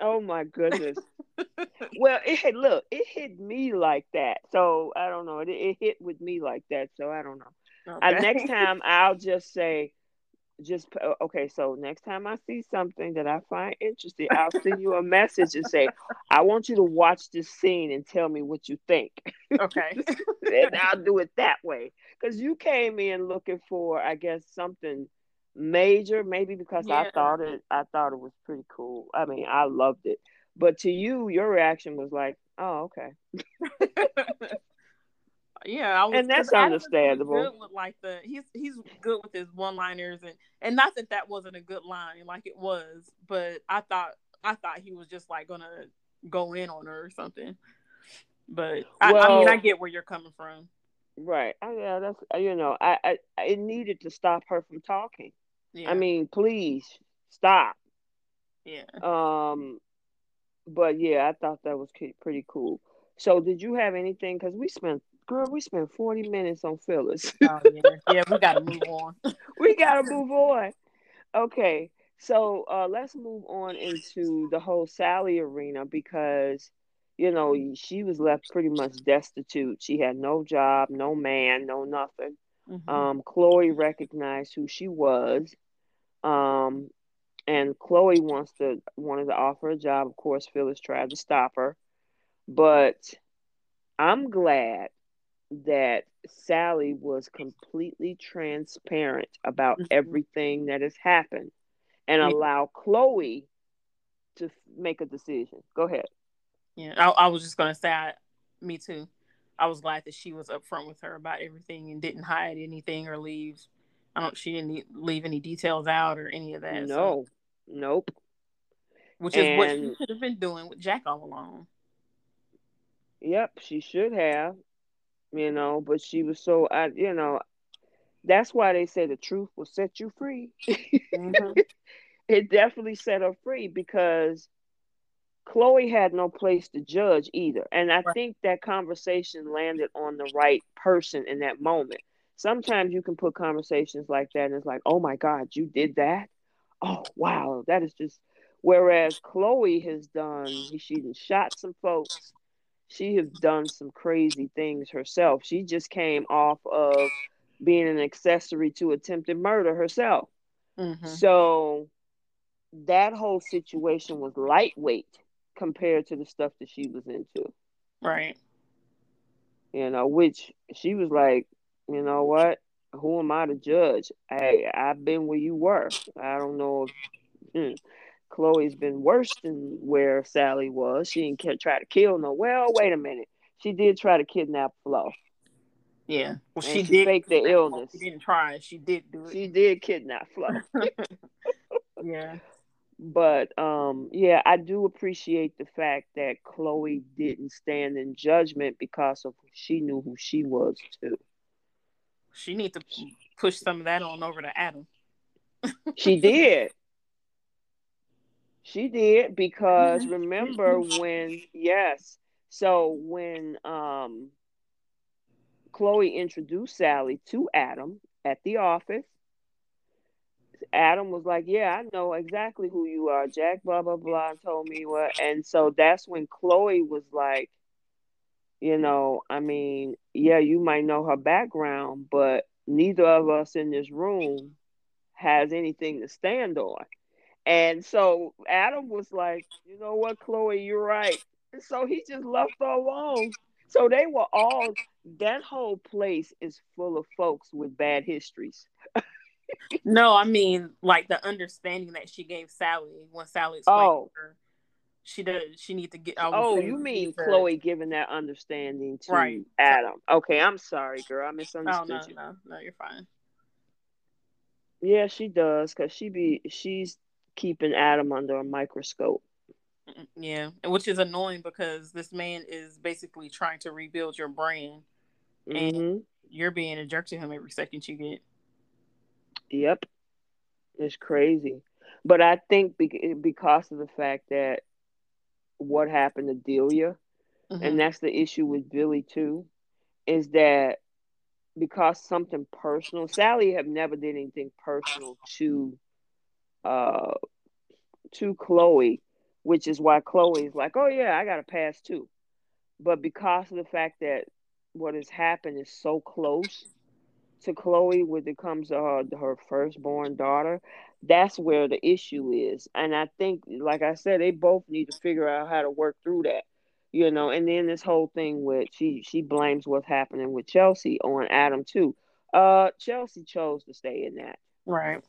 Oh my goodness. well, it look, it hit me like that. So I don't know. It, it hit with me like that. So I don't know. Okay. Uh, next time I'll just say, just okay. So next time I see something that I find interesting, I'll send you a message and say, "I want you to watch this scene and tell me what you think." Okay, and I'll do it that way because you came in looking for, I guess, something major, maybe because yeah. I thought it. I thought it was pretty cool. I mean, I loved it, but to you, your reaction was like, "Oh, okay." Yeah, was, and that's understandable. Good with like the he's he's good with his one liners and and not that that wasn't a good line like it was, but I thought I thought he was just like gonna go in on her or something. But I, well, I mean, I get where you're coming from. Right. I, yeah, that's you know, I, I it needed to stop her from talking. Yeah. I mean, please stop. Yeah. Um, but yeah, I thought that was pretty cool. So, did you have anything? Because we spent Girl, we spent 40 minutes on Phyllis. oh, yeah. yeah, we got to move on. we got to move on. Okay, so uh, let's move on into the whole Sally arena because, you know, she was left pretty much destitute. She had no job, no man, no nothing. Mm-hmm. Um, Chloe recognized who she was. Um, and Chloe wants to wanted to offer a job. Of course, Phyllis tried to stop her, but I'm glad that Sally was completely transparent about mm-hmm. everything that has happened and yeah. allow Chloe to make a decision. Go ahead. Yeah, I, I was just gonna say, I, me too. I was glad that she was upfront with her about everything and didn't hide anything or leave. I don't. She didn't leave any details out or any of that. No, so. nope. Which is and, what she should have been doing with Jack all along. Yep, she should have you know, but she was so, I, you know, that's why they say the truth will set you free. Mm-hmm. it definitely set her free because Chloe had no place to judge either. And I right. think that conversation landed on the right person in that moment. Sometimes you can put conversations like that and it's like, oh my God, you did that? Oh, wow, that is just. Whereas Chloe has done, she shot some folks she has done some crazy things herself. She just came off of being an accessory to attempted murder herself. Mm-hmm. So that whole situation was lightweight compared to the stuff that she was into. Right. You know, which she was like, you know what? Who am I to judge? Hey, I've been where you were. I don't know. If, hmm. Chloe's been worse than where Sally was. She didn't try to kill no. Well, wait a minute. She did try to kidnap Flo. Yeah. Well, she, she, did fake the illness. She didn't try. She did do it. She did kidnap Flo. yeah. But um, yeah, I do appreciate the fact that Chloe didn't stand in judgment because of she knew who she was too. She need to push some of that on over to Adam. she did. She did because remember when yes. So when um Chloe introduced Sally to Adam at the office, Adam was like, Yeah, I know exactly who you are. Jack, blah, blah, blah, told me what. And so that's when Chloe was like, You know, I mean, yeah, you might know her background, but neither of us in this room has anything to stand on. And so Adam was like, you know what, Chloe, you're right. And so he just left her alone. So they were all that whole place is full of folks with bad histories. no, I mean like the understanding that she gave Sally when Sally explained oh. her. She does. She oh, needs to get. Oh, you mean Chloe giving that understanding to right. Adam? Okay, I'm sorry, girl. I oh, misunderstood oh, no, you. No, no, you're fine. Yeah, she does, cause she be she's keeping Adam under a microscope. Yeah, which is annoying because this man is basically trying to rebuild your brand, mm-hmm. and you're being a jerk to him every second you get. Yep, it's crazy, but I think because of the fact that what happened to Delia, mm-hmm. and that's the issue with Billy too, is that because something personal, Sally have never did anything personal to uh, to Chloe, which is why Chloe is like, oh yeah, I got a pass too. But because of the fact that what has happened is so close to Chloe when it comes to her, her firstborn daughter, that's where the issue is. And I think, like I said, they both need to figure out how to work through that. You know, and then this whole thing with she she blames what's happening with Chelsea on Adam too. Uh Chelsea chose to stay in that. Right.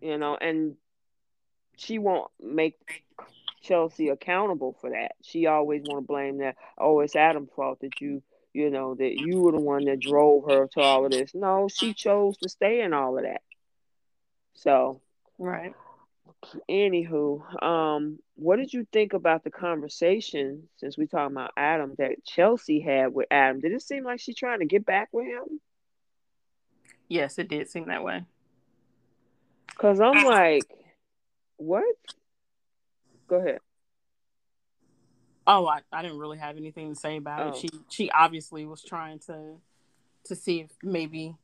You know, and she won't make Chelsea accountable for that. She always want to blame that. Oh, it's Adam's fault that you you know, that you were the one that drove her to all of this. No, she chose to stay in all of that. So, right. Anywho, um, what did you think about the conversation since we talking about Adam that Chelsea had with Adam? Did it seem like she trying to get back with him? Yes, it did seem that way. Cause I'm like, what? Go ahead. Oh, I, I didn't really have anything to say about oh. it. She she obviously was trying to to see if maybe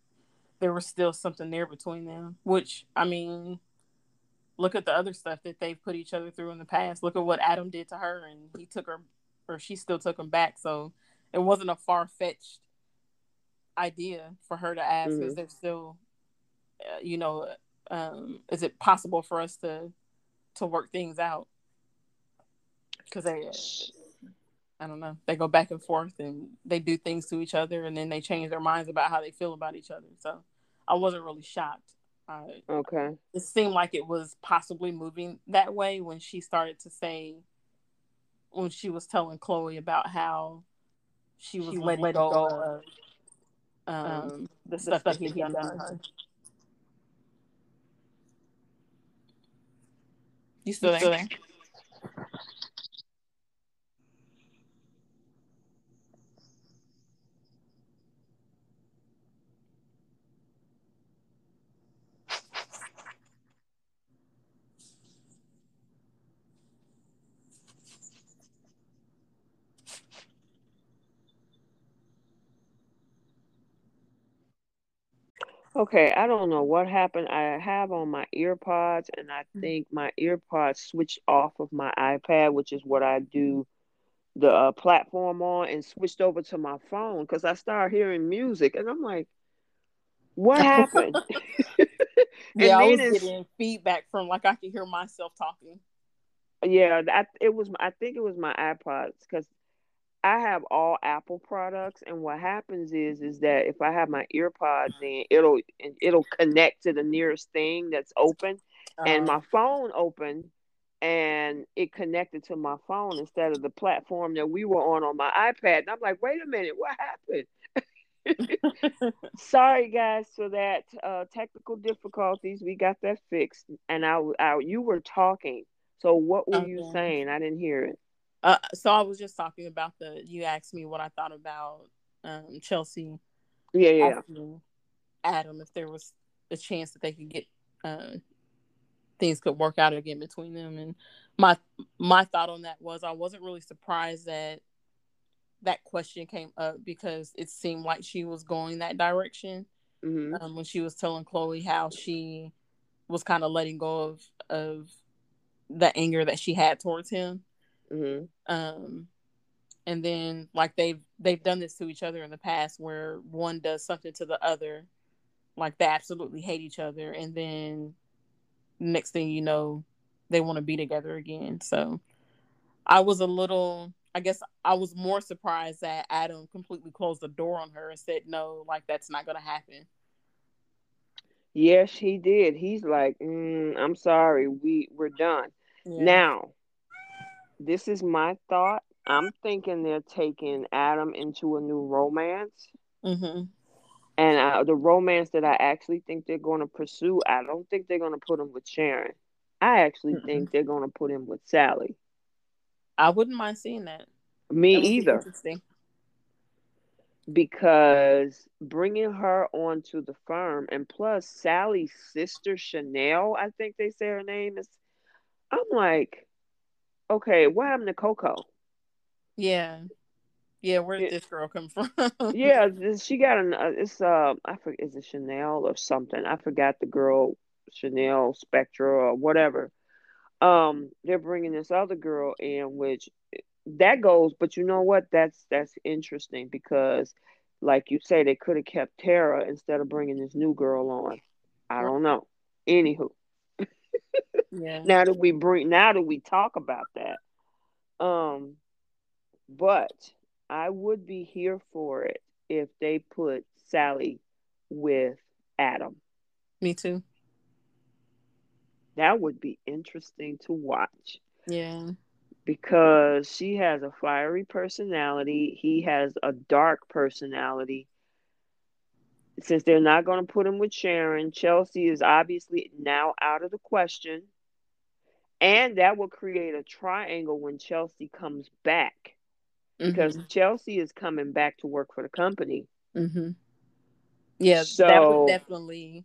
there was still something there between them. Which I mean, look at the other stuff that they've put each other through in the past. Look at what Adam did to her, and he took her, or she still took him back. So it wasn't a far fetched idea for her to ask, mm-hmm. is there still, uh, you know, um, is it possible for us to to work things out? Because they I don't know. They go back and forth and they do things to each other and then they change their minds about how they feel about each other. So I wasn't really shocked. okay. It seemed like it was possibly moving that way when she started to say, when she was telling Chloe about how she was, she letting, letting go, go, of um, um, the stuff that he had done to her. You still, you still there? Okay, I don't know what happened. I have on my earpods, and I mm. think my earpods switched off of my iPad, which is what I do the uh, platform on, and switched over to my phone because I started hearing music, and I'm like, "What happened?" yeah, I was getting feedback from like I could hear myself talking. Yeah, that it was. I think it was my iPods because I have all Apple products, and what happens is is that if I have my earpods in, it'll it'll connect to the nearest thing that's open, uh, and uh-huh. my phone opened, and it connected to my phone instead of the platform that we were on on my iPad. And I'm like, wait a minute, what happened? Sorry guys for that uh, technical difficulties. We got that fixed, and I, I you were talking. So what were okay. you saying? I didn't hear it. Uh, so I was just talking about the. You asked me what I thought about um, Chelsea. Yeah, yeah. Adam, if there was a chance that they could get uh, things could work out again between them, and my my thought on that was I wasn't really surprised that that question came up because it seemed like she was going that direction mm-hmm. um, when she was telling Chloe how she was kind of letting go of of the anger that she had towards him Mm-hmm. Um, and then like they've they've done this to each other in the past, where one does something to the other, like they absolutely hate each other, and then next thing you know, they want to be together again. So I was a little I guess I was more surprised that Adam completely closed the door on her and said no, like that's not gonna happen. Yes, he did. He's like, mm, I'm sorry, we we're done. Yeah. Now, this is my thought. I'm thinking they're taking Adam into a new romance. Mm-hmm. And uh, the romance that I actually think they're going to pursue, I don't think they're going to put him with Sharon. I actually mm think they're going to put him with Sally. I wouldn't mind seeing that. Me that either. Interesting. Because bringing her onto the firm, and plus Sally's sister Chanel, I think they say her name is. I'm like, okay, what happened to Coco? Yeah. Yeah, where did this girl come from? yeah, she got an. Uh, it's uh, I forget, is it Chanel or something? I forgot the girl, Chanel Spectra or whatever. Um, they're bringing this other girl in, which that goes. But you know what? That's that's interesting because like you say, they could have kept Tara instead of bringing this new girl on. I don't know. Anywho, yeah. Now that we bring, now that we talk about that, um, but I would be here for it if they put Sally with Adam. Me too. That would be interesting to watch. Yeah. Because she has a fiery personality, he has a dark personality. Since they're not going to put him with Sharon, Chelsea is obviously now out of the question. And that will create a triangle when Chelsea comes back. Because mm-hmm. Chelsea is coming back to work for the company. Mm-hmm. Yeah, so, that would definitely.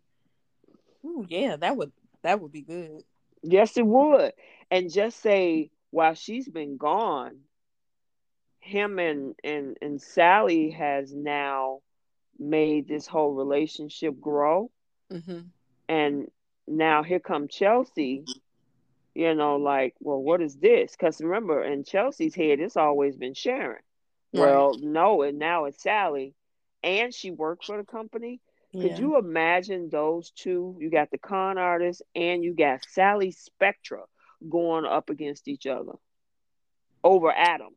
Ooh, yeah, that would that would be good. Yes, it would. And just say while she's been gone, him and and and Sally has now made this whole relationship grow. Mm-hmm. And now here come Chelsea. You know, like, well, what is this? Because remember, in Chelsea's head, it's always been Sharon. Right. Well, no, and now it's Sally, and she worked for the company. Yeah. Could you imagine those two? You got the con artist and you got Sally Spectra going up against each other over Adam.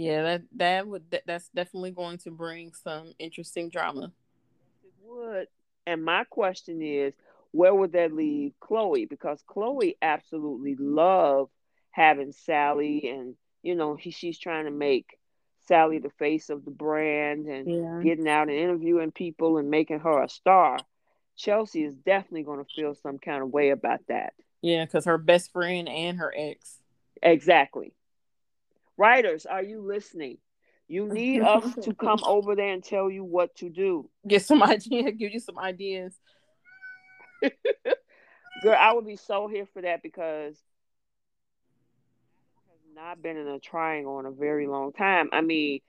Yeah, that that would that, that's definitely going to bring some interesting drama. It would. And my question is, where would that leave Chloe? Because Chloe absolutely loved having Sally, and you know he, she's trying to make Sally the face of the brand and yeah. getting out and interviewing people and making her a star. Chelsea is definitely going to feel some kind of way about that. Yeah, because her best friend and her ex. Exactly. Writers, are you listening? You need us to come over there and tell you what to do. Get some ideas, give you some ideas. Girl, I would be so here for that because I've not been in a triangle in a very long time. I mean,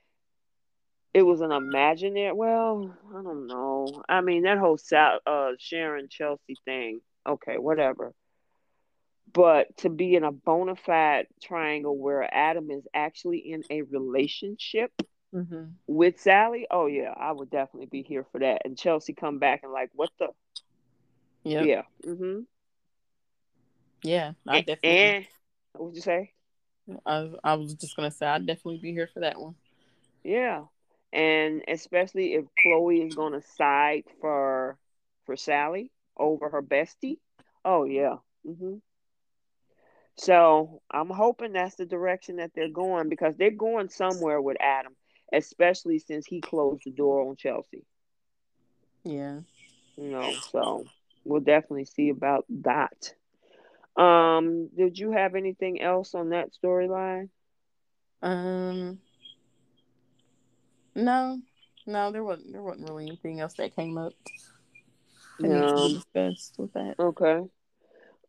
it was an imaginary. Well, I don't know. I mean, that whole uh, Sharon Chelsea thing. Okay, whatever. But to be in a bona fide triangle where Adam is actually in a relationship mm-hmm. with Sally, oh yeah, I would definitely be here for that. And Chelsea come back and like, what the? Yep. Yeah. Mm-hmm. Yeah, I definitely. And what would you say? I, I was just gonna say I'd definitely be here for that one. Yeah, and especially if Chloe is gonna side for for Sally over her bestie. Oh yeah. Mm-hmm. So I'm hoping that's the direction that they're going because they're going somewhere with Adam, especially since he closed the door on Chelsea. Yeah. You know, so we'll definitely see about that. Um, did you have anything else on that storyline? Um, no, no, there wasn't. There wasn't really anything else that came up. No, discussed with that. Okay.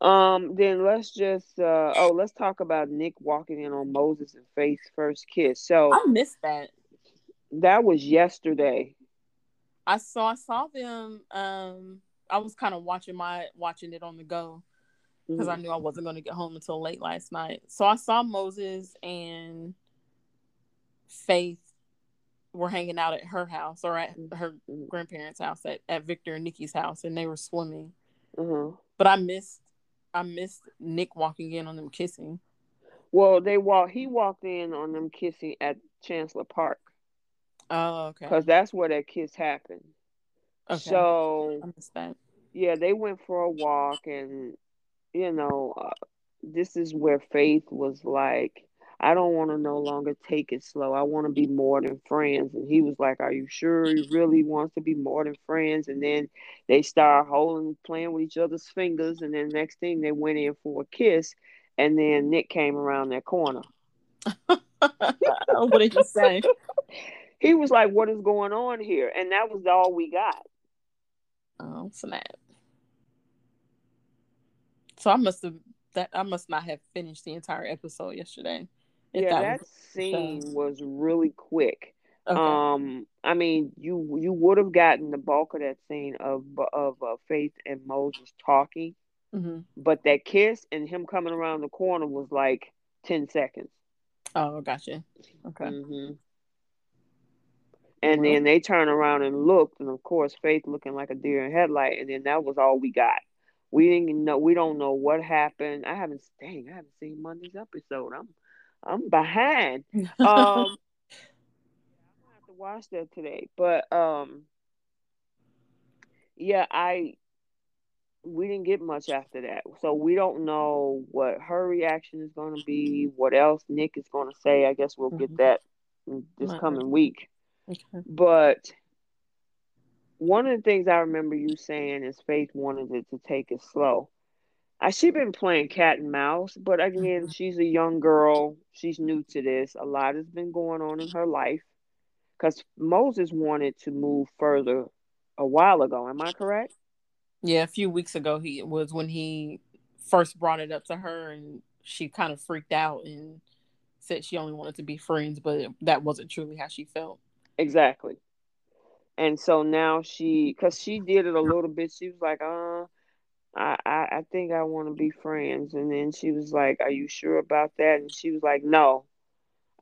Um, then let's just uh oh, let's talk about Nick walking in on Moses and Faith's first kiss. So I missed that. That was yesterday. I saw I saw them. Um, I was kind of watching my watching it on the go because mm-hmm. I knew I wasn't going to get home until late last night. So I saw Moses and Faith were hanging out at her house or at mm-hmm. her grandparents' house at, at Victor and Nikki's house, and they were swimming. Mm-hmm. But I missed I missed Nick walking in on them kissing. Well, they walk. He walked in on them kissing at Chancellor Park. Oh, okay. Because that's where that kiss happened. Okay. So I missed that. Yeah, they went for a walk, and you know, uh, this is where Faith was like, I don't want to no longer take it slow. I want to be more than friends. And he was like, Are you sure he really wants to be more than friends? And then they start holding, playing with each other's fingers. And then next thing they went in for a kiss. And then Nick came around that corner. what did you say? he was like, What is going on here? And that was all we got. Oh, snap. So I must have that I must not have finished the entire episode yesterday. Yeah, that, scene so. was really quick. Okay. Um, I mean, you you would have gotten the bulk of that scene of of uh, Faith and Moses talking, mm-hmm. but that kiss and him coming around the corner was like ten seconds. Oh, gotcha. Okay. Mm-hmm. And well. then they turned around and looked, and of course, Faith looking like a deer in headlight. And then that was all we got. We didn't know. We don't know what happened. I haven't. Dang, I haven't seen Monday's episode. I'm, I'm behind. um, I have to watch that today. But um, yeah, I. We didn't get much after that, so we don't know what her reaction is going to be. What else Nick is going to say? I guess we'll mm-hmm. get that this coming week. Okay. But one of the things I remember you saying is Faith wanted it to take it slow. I she been playing cat and mouse, but again, mm-hmm. she's a young girl. She's new to this. A lot has been going on in her life because Moses wanted to move further a while ago. Am I correct? Yeah, a few weeks ago he was when he first brought it up to her, and she kind of freaked out and said she only wanted to be friends, but that wasn't truly how she felt. Exactly and so now she because she did it a little bit she was like uh I, I, I think I want to be friends. And then she was like, Are you sure about that? And she was like, No,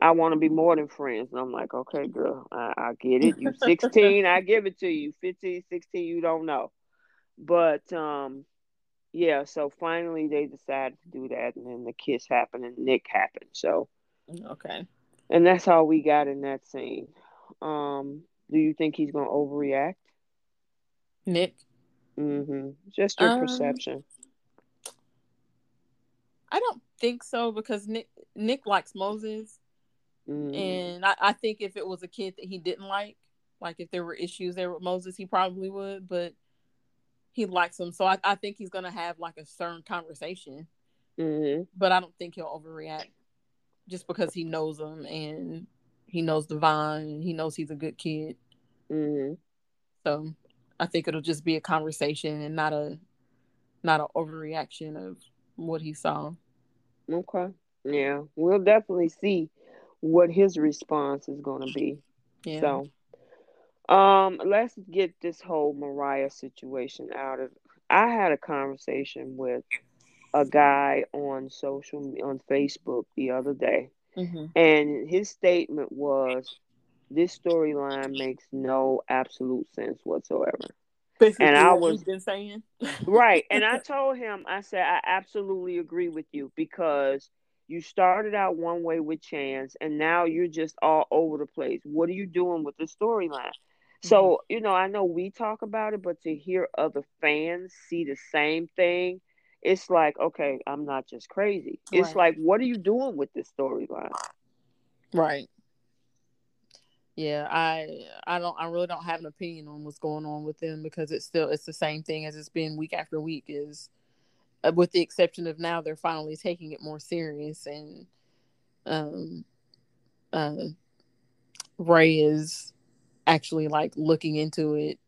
I want to be more than friends. And I'm like, Okay, girl, I, I get it. You 16, I give it to you. 15, 16, you don't know. But um, yeah, so finally they decided to do that. And then the kiss happened and Nick happened. So, okay. And that's all we got in that scene. Um, do you think he's going to overreact? Nick? Mm-hmm. Just your um, perception. I don't think so because Nick Nick likes Moses. Mm-hmm. And I, I think if it was a kid that he didn't like, like if there were issues there with Moses, he probably would, but he likes him. So I, I think he's gonna have like a stern conversation. Mm-hmm. But I don't think he'll overreact just because he knows him and he knows Devon and he knows he's a good kid. Mm-hmm. So I think it'll just be a conversation and not a not an overreaction of what he saw. Okay. Yeah. We'll definitely see what his response is gonna be. Yeah. So um let's get this whole Mariah situation out of I had a conversation with a guy on social on Facebook the other day Mm-hmm. And his statement was, "This storyline makes no absolute sense whatsoever." Basically and I was been saying right, and I told him, I said, I absolutely agree with you because you started out one way with Chance, and now you're just all over the place. What are you doing with the storyline? Mm-hmm. So, you know, I know we talk about it, but to hear other fans see the same thing it's like, okay, I'm not just crazy. Right. It's like, what are you doing with this storyline? Right. Yeah, I I don't I really don't have an opinion on what's going on with them because it's still it's the same thing as it's been week after week is uh, with the exception of now they're finally taking it more serious and um uh Rey is actually like looking into it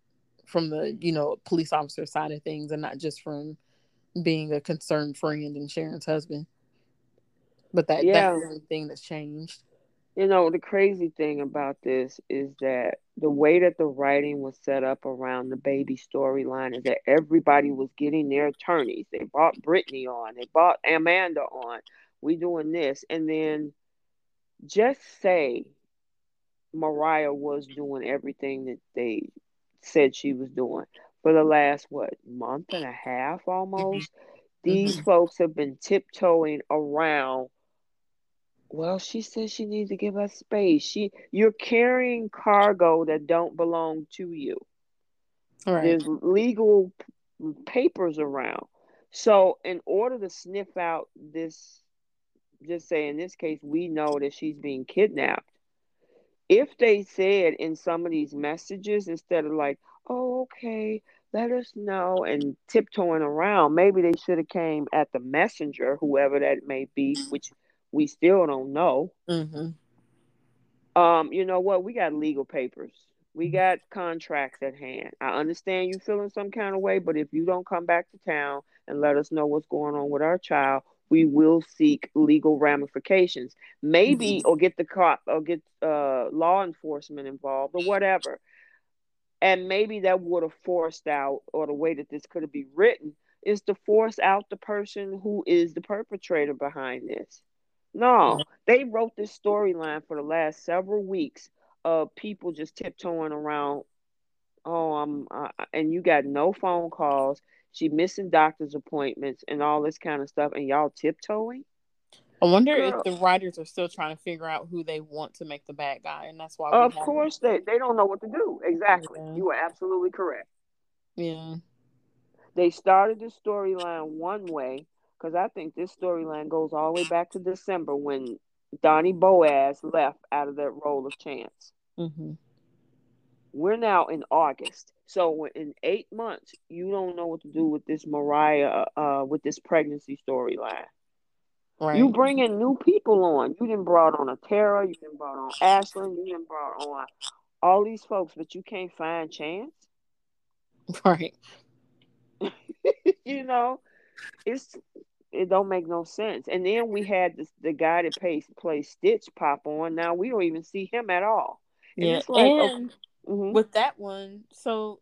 from the you know police officer side of things and not just from being a concerned friend and Sharon's husband. But that yeah. that's the only thing that's changed. You know, the crazy thing about this is that the way that the writing was set up around the baby storyline is that everybody was getting their attorneys. They brought Brittany on, they brought Amanda on. We doing this, and then just say Mariah was doing everything that they said she was doing for the last what month and a half almost. Mm-hmm. These mm-hmm. folks have been tiptoeing around. Well, she says she needs to give us space. She you're carrying cargo that don't belong to you. Right. There's legal papers around. So in order to sniff out this just say in this case we know that she's being kidnapped. If they said in some of these messages instead of like, oh, okay, let us know and tiptoeing around. Maybe they should have came at the messenger, whoever that may be, mm-hmm. which we still don't know. Mm-hmm. Um, you know what? We got legal papers. We got contracts at hand. I understand you feeling some kind of way, but if you don't come back to town and let us know what's going on with our child, we will seek legal ramifications. Maybe mm-hmm. or get the cop or get uh, law enforcement involved or whatever and maybe that would have forced out or the way that this could have been written is to force out the person who is the perpetrator behind this no they wrote this storyline for the last several weeks of people just tiptoeing around. Oh, I'm, uh, and you got no phone calls. She missing doctor's appointments and all this kind of stuff, and y'all tiptoeing. I wonder Girl. if the writers are still trying to figure out who they want to make the bad guy, and that's why. of course, they they don't know what to do. Exactly, yeah. you are absolutely correct. Yeah, they started the storyline one way because I think this storyline goes all the way back to December when Donny Boaz left out of that role of Chance. Mm-hmm. We're now in August, so in eight months, you don't know what to do with this Mariah, uh, with this pregnancy storyline. Right. You bringing new people on. You didn't brought on a Tara. You didn't brought on Ashland. You didn't brought on all these folks, but you can't find Chance. Right. you know, it's it don't make no sense. And then we had this, the guy that plays plays Stitch pop on. Now we don't even see him at all. And yeah, like, and okay. mm-hmm. with that one, so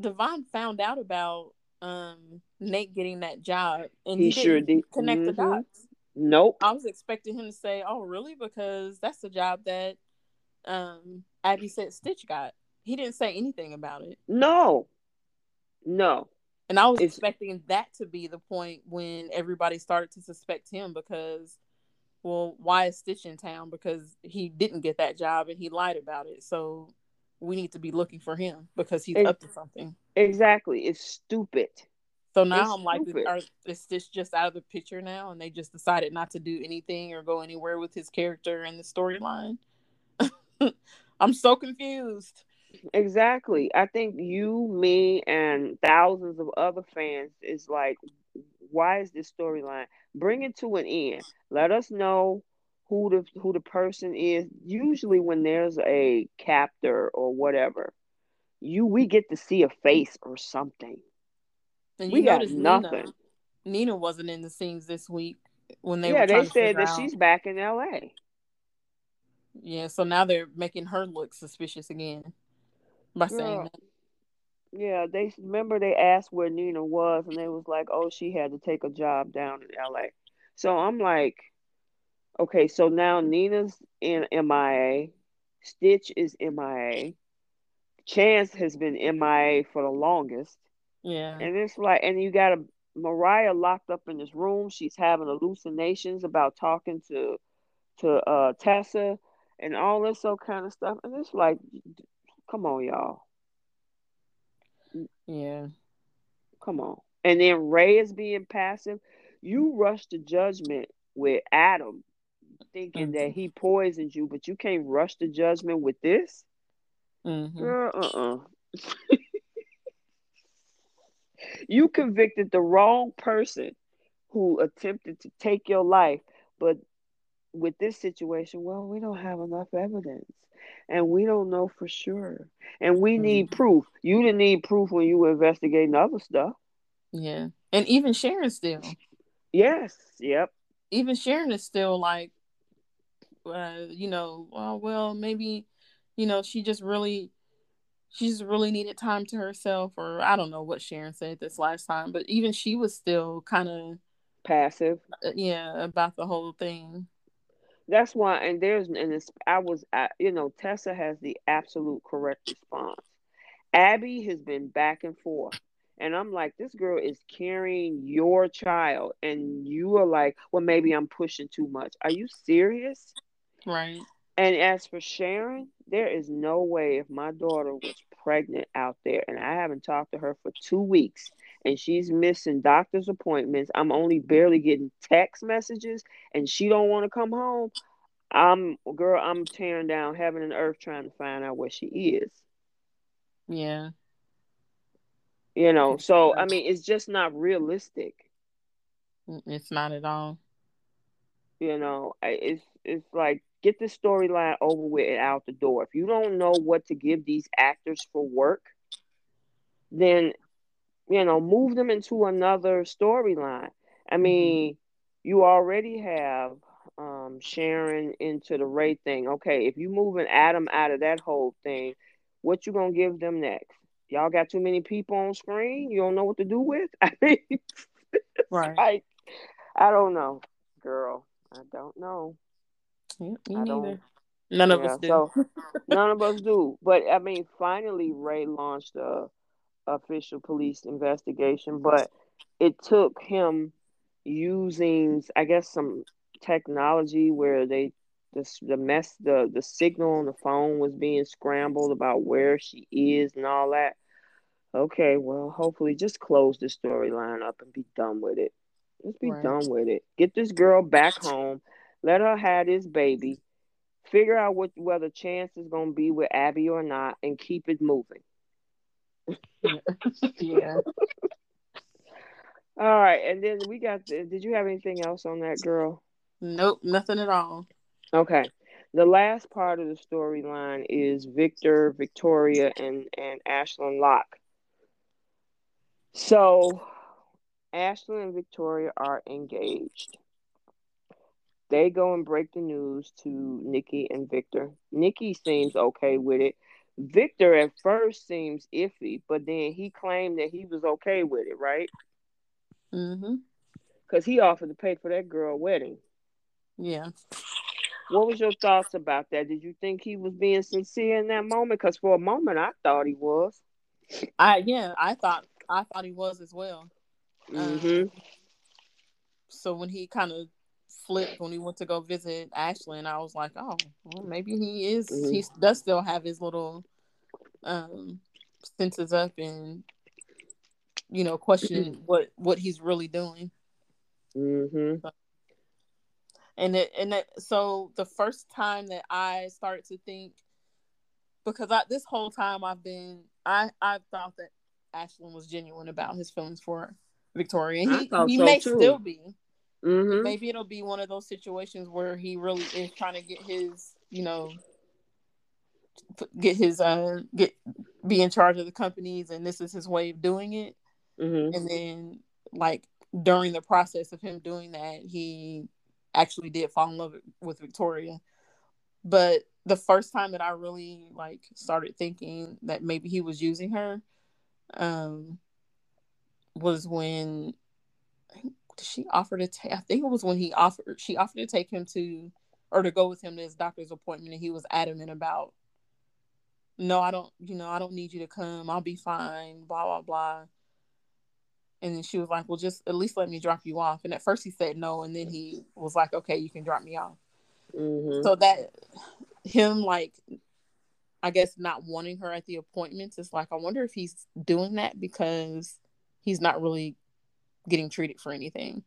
Devon found out about um Nate getting that job, and he, he sure did connect mm-hmm. the dots. Nope. I was expecting him to say, "Oh, really?" Because that's the job that um Abby said Stitch got. He didn't say anything about it. No. No. And I was it's, expecting that to be the point when everybody started to suspect him because, well, why is Stitch in town? Because he didn't get that job and he lied about it. So we need to be looking for him because he's it, up to something. Exactly. It's stupid. So now it's I'm like, are, is Stitch just out of the picture now and they just decided not to do anything or go anywhere with his character and the storyline? I'm so confused. Exactly. I think you, me, and thousands of other fans is like, why is this storyline? Bring it to an end. Let us know who the who the person is. Usually, when there's a captor or whatever, you we get to see a face or something. And we got nothing. Nina, Nina wasn't in the scenes this week when they yeah they said that out. she's back in L.A. Yeah, so now they're making her look suspicious again by Girl, saying that. Yeah, they remember they asked where Nina was, and they was like, "Oh, she had to take a job down in L.A." So I'm like, okay, so now Nina's in MIA, Stitch is MIA, Chance has been MIA for the longest. Yeah, and it's like, and you got a Mariah locked up in this room. She's having hallucinations about talking to to uh Tessa and all this so kind of stuff, and it's like, Come on, y'all. Yeah. Come on. And then Rey is being passive. You rush to judgment with Adam, thinking mm-hmm. that he poisoned you, but you can't rush to judgment with this. Mm-hmm. Girl, uh-uh. you convicted the wrong person who attempted to take your life, but with this situation, well, we don't have enough evidence and we don't know for sure. And we need mm-hmm. proof. You didn't need proof when you were investigating other stuff. Yeah. And even Sharon still. Yes. Yep. Even Sharon is still like, uh, you know, oh, well, maybe, you know, she just really, she just really needed time to herself, or I don't know what Sharon said this last time, but even she was still kind of passive. Uh, yeah, about the whole thing that's why and there's and it's, i was I, you know tessa has the absolute correct response. Abby has been back and forth and i'm like this girl is carrying your child and you are like well maybe i'm pushing too much. Are you serious? Right. And as for sharon there is no way if my daughter was pregnant out there and i haven't talked to her for two weeks and she's missing doctor's appointments. I'm only barely getting text messages and she don't want to come home. I'm girl, I'm tearing down heaven and earth trying to find out where she is. Yeah. You know, so I mean it's just not realistic. Mm, it's not at all. You know, it's it's like get the storyline over with and out the door. If you don't know what to give these actors for work, then you know, move them into another storyline. I mean, mm-hmm. you already have um, Sharon into the Rey thing. Okay, if you moving Adam out of that whole thing, what you gonna give them next? Y'all got too many people on screen. You don't know what to do with. I mean, right? Like, I don't know, girl. I don't know. Yeah, me I neither. Don't, None of us do. So none of us do. But I mean, finally, Rey launched a official police investigation, but it took him using, I guess, some technology where they the the mess the the signal on the phone was being scrambled about where she is and all that. Okay, well, hopefully, just close the storyline up and be done with it. Just be right. done with it. Get this girl back home. Let her have this baby. Figure out what whether chance is gonna be with Abby or not, and keep it moving. yeah. All right, and then we got. Did you have anything else on that girl? Nope, nothing at all. Okay. The last part of the storyline is Victor, Victoria, and and Ashland Locke. So, Ashland and Victoria are engaged. They go and break the news to Nikki and Victor. Nikki seems okay with it. Victor at first seems iffy, but then he claimed that he was okay with it, right? Mm-hmm. Because he offered to pay for that girl wedding. Yeah. What was your thoughts about that? Did you think he was being sincere in that moment? Because for a moment, I thought he was. I yeah, I thought I thought he was as well. Mm-hmm. Um, so when he kind of flipped when he went to go visit Ashland, I was like, oh, well, maybe he is. Mm-hmm. He does still have his little um senses up and you know questioning what what he's really doing. Mm-hmm. So, and it and it, so the first time that I started to think because I this whole time I've been I I thought that Ashland was genuine about his feelings for Victoria. He he so may too. still be. Mm-hmm. Maybe it'll be one of those situations where he really is trying to get his, you know, get his uh get be in charge of the companies, and this is his way of doing it. Mm-hmm. And then, like during the process of him doing that, he actually did fall in love with Victoria. But the first time that I really like started thinking that maybe he was using her, um, was when she offered to take. I think it was when he offered. She offered to take him to, or to go with him to his doctor's appointment, and he was adamant about. No, I don't. You know, I don't need you to come. I'll be fine. Blah blah blah. And then she was like, "Well, just at least let me drop you off." And at first he said no, and then he was like, "Okay, you can drop me off." Mm-hmm. So that him like I guess not wanting her at the appointments is like I wonder if he's doing that because he's not really getting treated for anything.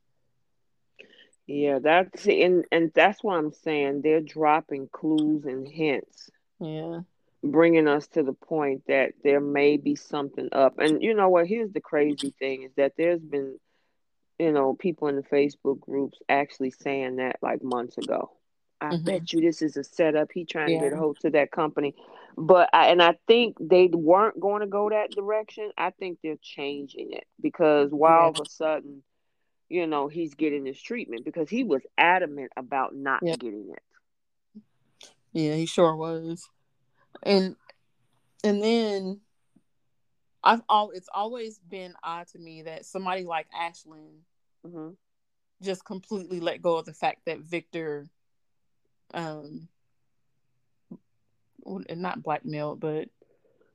Yeah, that's and and that's why I'm saying. They're dropping clues and hints. Yeah. Bringing us to the point that there may be something up. And you know what? Here's the crazy thing is that there's been, you know, people in the Facebook groups actually saying that like months ago. I mm-hmm. bet you this is a setup. He trying yeah. to get a hold to that company. But I, and I think they weren't going to go that direction. I think they're changing it because why yeah. all of a sudden, you know, he's getting this treatment because he was adamant about not yeah. getting it. Yeah, he sure was. And and then I've all it's always been odd to me that somebody like Ashland mm-hmm. just completely let go of the fact that Victor um not blackmailed, but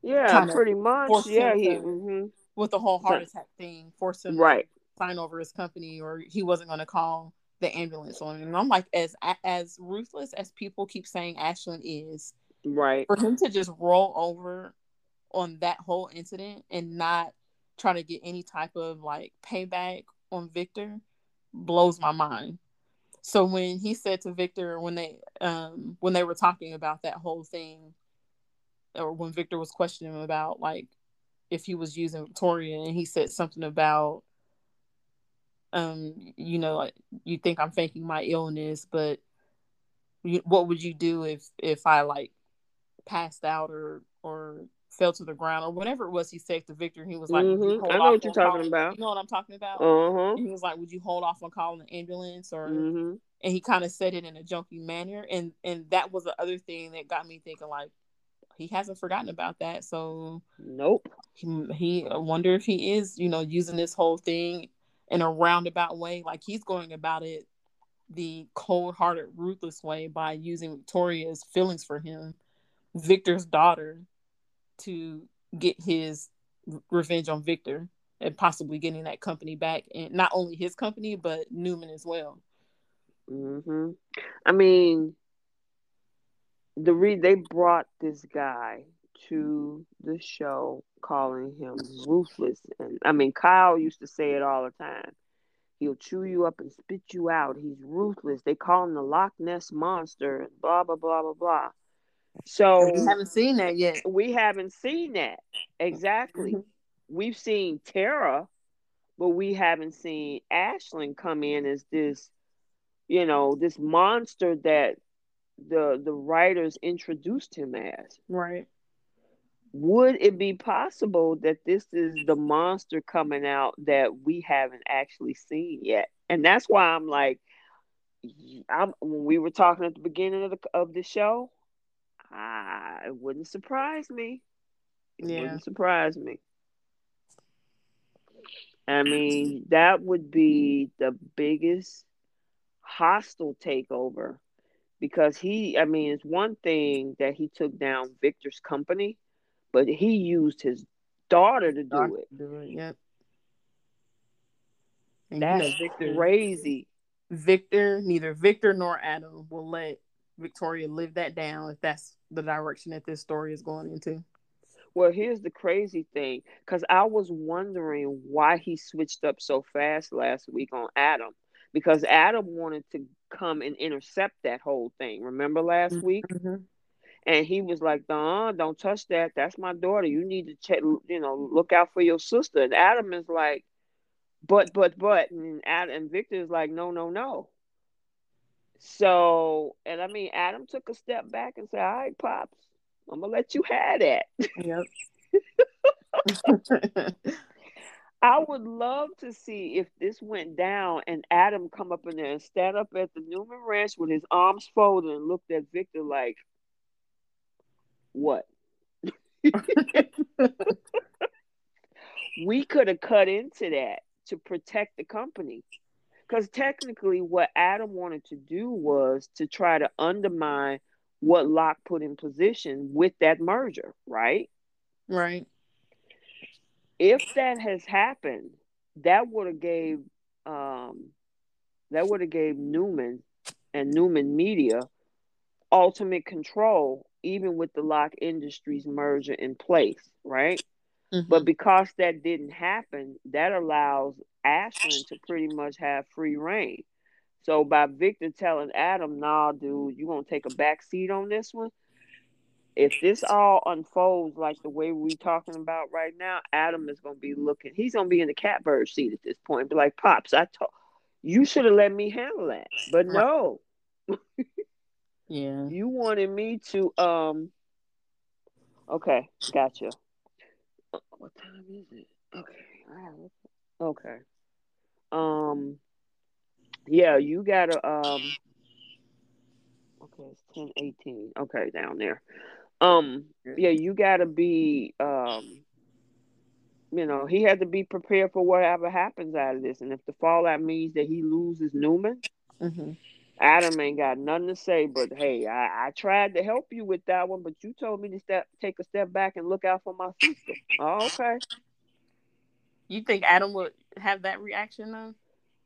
yeah, pretty much. Yeah, he mm-hmm. with the whole heart attack thing, forced him right sign over his company, or he wasn't going to call the ambulance on him. And I'm like, as as ruthless as people keep saying Ashland is, right, for him to just roll over on that whole incident and not try to get any type of like payback on Victor blows my mind. So when he said to Victor when they um when they were talking about that whole thing, or when Victor was questioning him about like if he was using Victoria, and he said something about um you know like you think I'm faking my illness, but what would you do if if I like passed out or or fell to the ground or whatever it was he said to Victor. He was like, mm-hmm. I know what you're talking about. You know what I'm talking about? Uh-huh. he was like, Would you hold off on calling the ambulance or mm-hmm. and he kind of said it in a joking manner. And and that was the other thing that got me thinking like he hasn't forgotten about that. So nope. He, he I wonder if he is, you know, using this whole thing in a roundabout way. Like he's going about it the cold-hearted, ruthless way by using Victoria's feelings for him, Victor's daughter, to get his revenge on Victor and possibly getting that company back, and not only his company but Newman as well. hmm I mean, the re they brought this guy to the show calling him ruthless and I mean Kyle used to say it all the time. He'll chew you up and spit you out. He's ruthless. They call him the Loch Ness monster blah blah blah blah blah. So we haven't seen that yet. We haven't seen that. Exactly. Mm-hmm. We've seen Tara, but we haven't seen Ashland come in as this, you know, this monster that the the writers introduced him as. Right. Would it be possible that this is the monster coming out that we haven't actually seen yet? And that's why I'm like, I'm when we were talking at the beginning of the of the show, ah, it wouldn't surprise me. It yeah. wouldn't surprise me. I mean, that would be the biggest hostile takeover because he, I mean, it's one thing that he took down Victor's company, but he used his daughter to do it. Do it, yep. That's Victor, crazy. Victor, neither Victor nor Adam will let Victoria live that down if that's the direction that this story is going into. Well, here's the crazy thing because I was wondering why he switched up so fast last week on Adam because Adam wanted to come and intercept that whole thing. Remember last mm-hmm. week? And he was like, "Nah, don't touch that. That's my daughter. You need to check. You know, look out for your sister." And Adam is like, "But, but, but," and Adam and Victor is like, "No, no, no." So, and I mean, Adam took a step back and said, "All right, pops, I'm gonna let you have that." Yep. I would love to see if this went down and Adam come up in there and stand up at the Newman Ranch with his arms folded and looked at Victor like, "What?" we could have cut into that to protect the company. Because technically, what Adam wanted to do was to try to undermine what Locke put in position with that merger, right? Right if that has happened, that would have gave um, that would have gave Newman and Newman Media ultimate control, even with the Locke Industries merger in place, right? Mm-hmm. But because that didn't happen, that allows Ashland to pretty much have free reign. So by Victor telling Adam, "Nah, dude, you gonna take a back seat on this one," if this all unfolds like the way we're talking about right now, Adam is gonna be looking. He's gonna be in the catbird seat at this point. Be like, pops, I told you should have let me handle that, but no. yeah, you wanted me to. Um. Okay, gotcha. What time is it? Okay. Okay. Um. Yeah, you gotta. Um. Okay, it's ten eighteen. Okay, down there. Um, yeah, you gotta be um you know, he had to be prepared for whatever happens out of this. And if the fallout means that he loses Newman, mm-hmm. Adam ain't got nothing to say. But hey, I, I tried to help you with that one, but you told me to step take a step back and look out for my sister. Oh, okay. You think Adam would have that reaction though?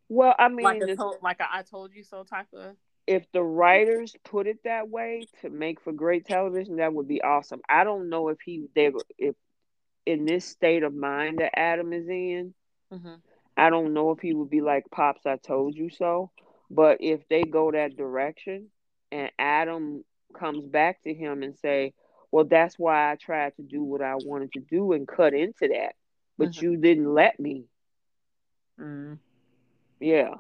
Well, I mean, like, a to- like a I told you so type of if the writers put it that way to make for great television, that would be awesome. I don't know if he they if in this state of mind that Adam is in, mm-hmm. I don't know if he would be like pops. I told you so. But if they go that direction, and Adam comes back to him and say, "Well, that's why I tried to do what I wanted to do and cut into that, but mm-hmm. you didn't let me." Mm-hmm. Yeah,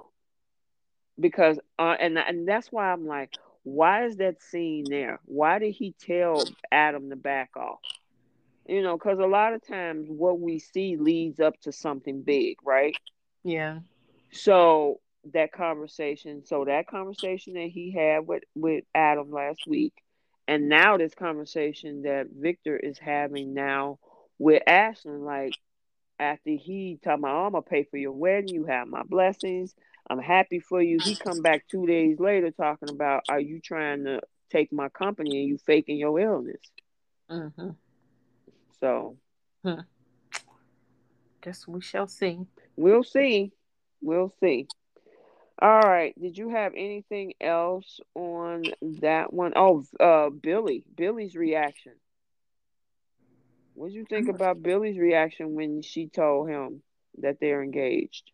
because uh, and and that's why I'm like, why is that scene there? Why did he tell Adam to back off? You know, because a lot of times what we see leads up to something big, right? Yeah. So that conversation, so that conversation that he had with with Adam last week, and now this conversation that Victor is having now with Ashland, like after he told my, I'm gonna pay for your wedding, you have my blessings, I'm happy for you. He come back two days later talking about, are you trying to take my company and you faking your illness? Mm-hmm. So, hmm. guess we shall see. We'll see. We'll see. All right. Did you have anything else on that one? Oh, uh, Billy. Billy's reaction. What did you think about Billy's reaction when she told him that they're engaged?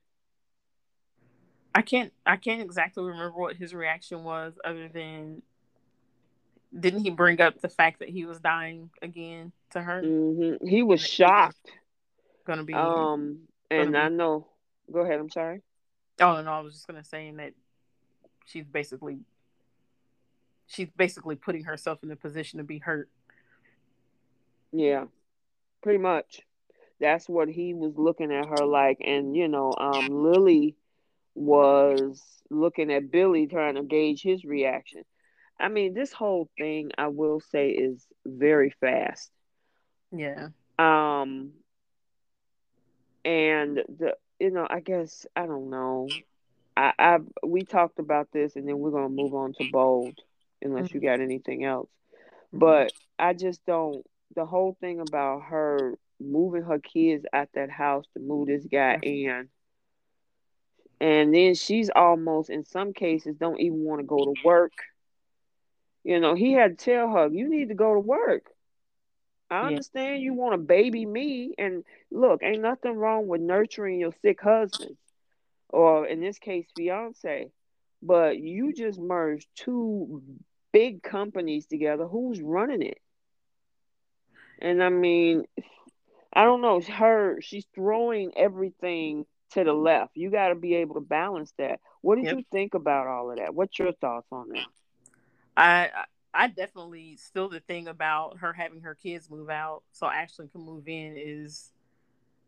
I can't. I can't exactly remember what his reaction was, other than didn't he bring up the fact that he was dying again to her? Mm-hmm. He was shocked. Gonna be um, and be... I know. Go ahead. I'm sorry. Oh no, I was just gonna say that she's basically she's basically putting herself in a position to be hurt. Yeah, pretty much. That's what he was looking at her like, and you know, um, Lily was looking at Billy trying to gauge his reaction. I mean, this whole thing, I will say, is very fast. Yeah. Um, and the you know, I guess I don't know. I, I we talked about this, and then we're gonna move on to bold, unless mm-hmm. you got anything else. But I just don't. The whole thing about her moving her kids at that house to move this guy in, and then she's almost, in some cases, don't even want to go to work. You know, he had to tell her, "You need to go to work." I understand yeah. you want to baby me, and look, ain't nothing wrong with nurturing your sick husband, or in this case, fiance. But you just merged two big companies together. Who's running it? And I mean, I don't know. Her, she's throwing everything to the left. You got to be able to balance that. What did yep. you think about all of that? What's your thoughts on that? I I definitely still the thing about her having her kids move out so Ashley can move in is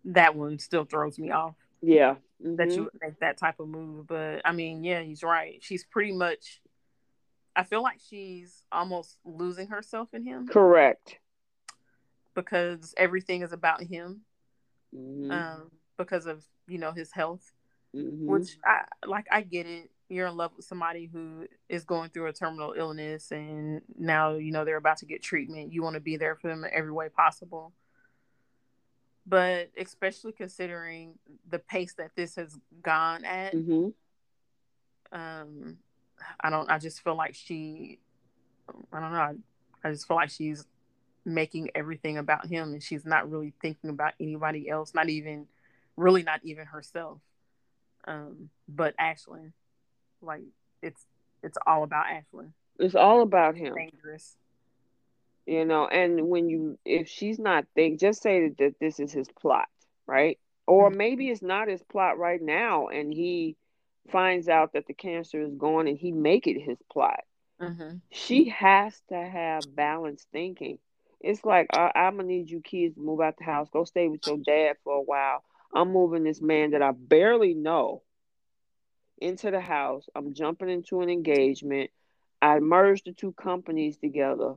that one still throws me off. Yeah. Mm-hmm. That you make that type of move. But I mean, yeah, he's right. She's pretty much I feel like she's almost losing herself in him. Correct. Because everything is about him. Mm-hmm. Um, because of, you know, his health. Mm-hmm. Which I like I get it you're in love with somebody who is going through a terminal illness and now you know they're about to get treatment you want to be there for them in every way possible but especially considering the pace that this has gone at mm-hmm. um i don't i just feel like she i don't know I, I just feel like she's making everything about him and she's not really thinking about anybody else not even really not even herself um but ashley like it's it's all about Ashley. It's all about him. Dangerous. You know, and when you if she's not think, just say that this is his plot, right? Or mm-hmm. maybe it's not his plot right now, and he finds out that the cancer is gone, and he make it his plot. Mm-hmm. She has to have balanced thinking. It's like I, I'm gonna need you kids to move out the house, go stay with your dad for a while. I'm moving this man that I barely know into the house. I'm jumping into an engagement. I merged the two companies together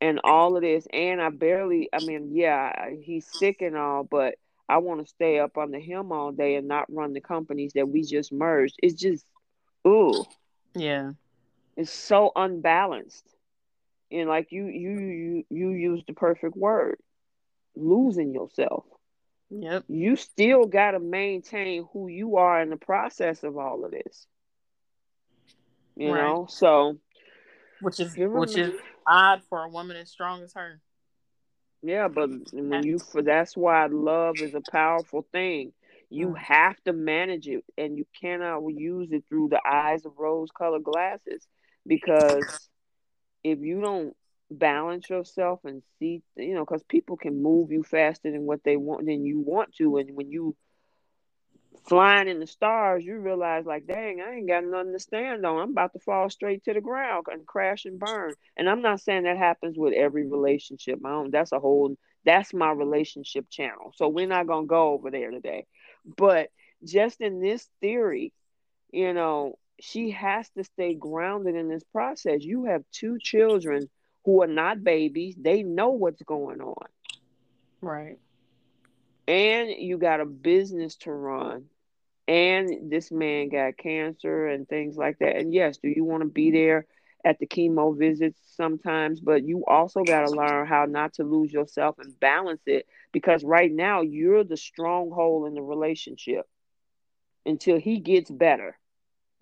and all of this. And I barely, I mean, yeah, he's sick and all, but I want to stay up under him all day and not run the companies that we just merged. It's just, ooh. Yeah. It's so unbalanced. And like you, you, you, you used the perfect word losing yourself. Yep. You still got to maintain who you are in the process of all of this. You right. know, so which is which is odd for a woman as strong as her. Yeah, but when you for that's why love is a powerful thing. You mm. have to manage it, and you cannot use it through the eyes of rose-colored glasses because if you don't balance yourself and see you know because people can move you faster than what they want than you want to. And when you flying in the stars you realize like dang i ain't got nothing to stand on. I'm about to fall straight to the ground and crash and burn. And i'm not saying that happens with every relationship. My own that's a whole that's my relationship channel. So we're not to go over there today. But just in this theory you know she has to stay grounded in this process you have two children who are not babies. They know what's going on. Right. And you got a business to run. and this man got cancer and things like that. And yes, do you want to be there at the chemo visits sometimes? But you also got to learn how not to lose yourself and balance it because right now you're the stronghold in the relationship until he gets better.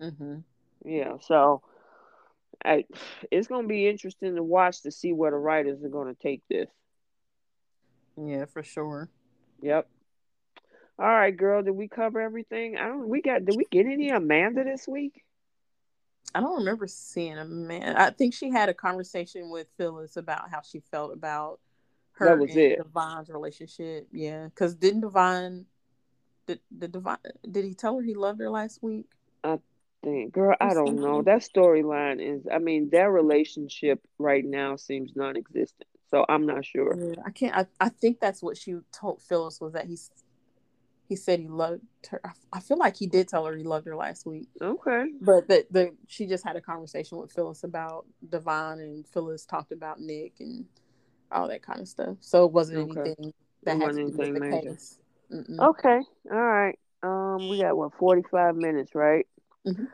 Mm-hmm. Yeah, so I, it's going to be interesting to watch to see where the writers are going to take this. Yeah, for sure. Yep. All right, girl. Did we cover everything? I don't. We got. Did we get any Amanda this week? I don't remember seeing Amanda. I think she had a conversation with Phyllis about how she felt about her that was and it. Devon's relationship. Yeah, because didn't Devon did, did Devon did he tell her he loved her last week? I think, girl, I don't know. That storyline is. I mean, their relationship right now seems non-existent. So I'm not sure. Yeah, I can't. I, I think that's what she told Phyllis was that he's he said he loved her. I feel like he did tell her he loved her last week. Okay. But the, the she just had a conversation with Phyllis about Devon, and Phyllis talked about Nick and all that kind of stuff. So it wasn't okay. anything that had to do with the major. case. Mm-mm. Okay. All right. Um, we got what forty five minutes, right? Mm-hmm.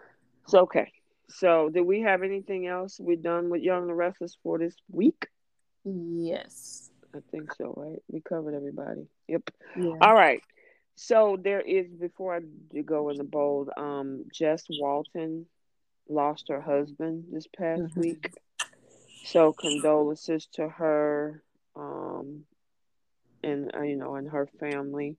So okay. So did we have anything else? We're done with Young and the Restless for this week. Yes. I think so, right? We covered everybody. Yep. Yeah. All right. So there is before I go in the bold, um, Jess Walton lost her husband this past mm-hmm. week. So condolences to her, um, and uh, you know, and her family.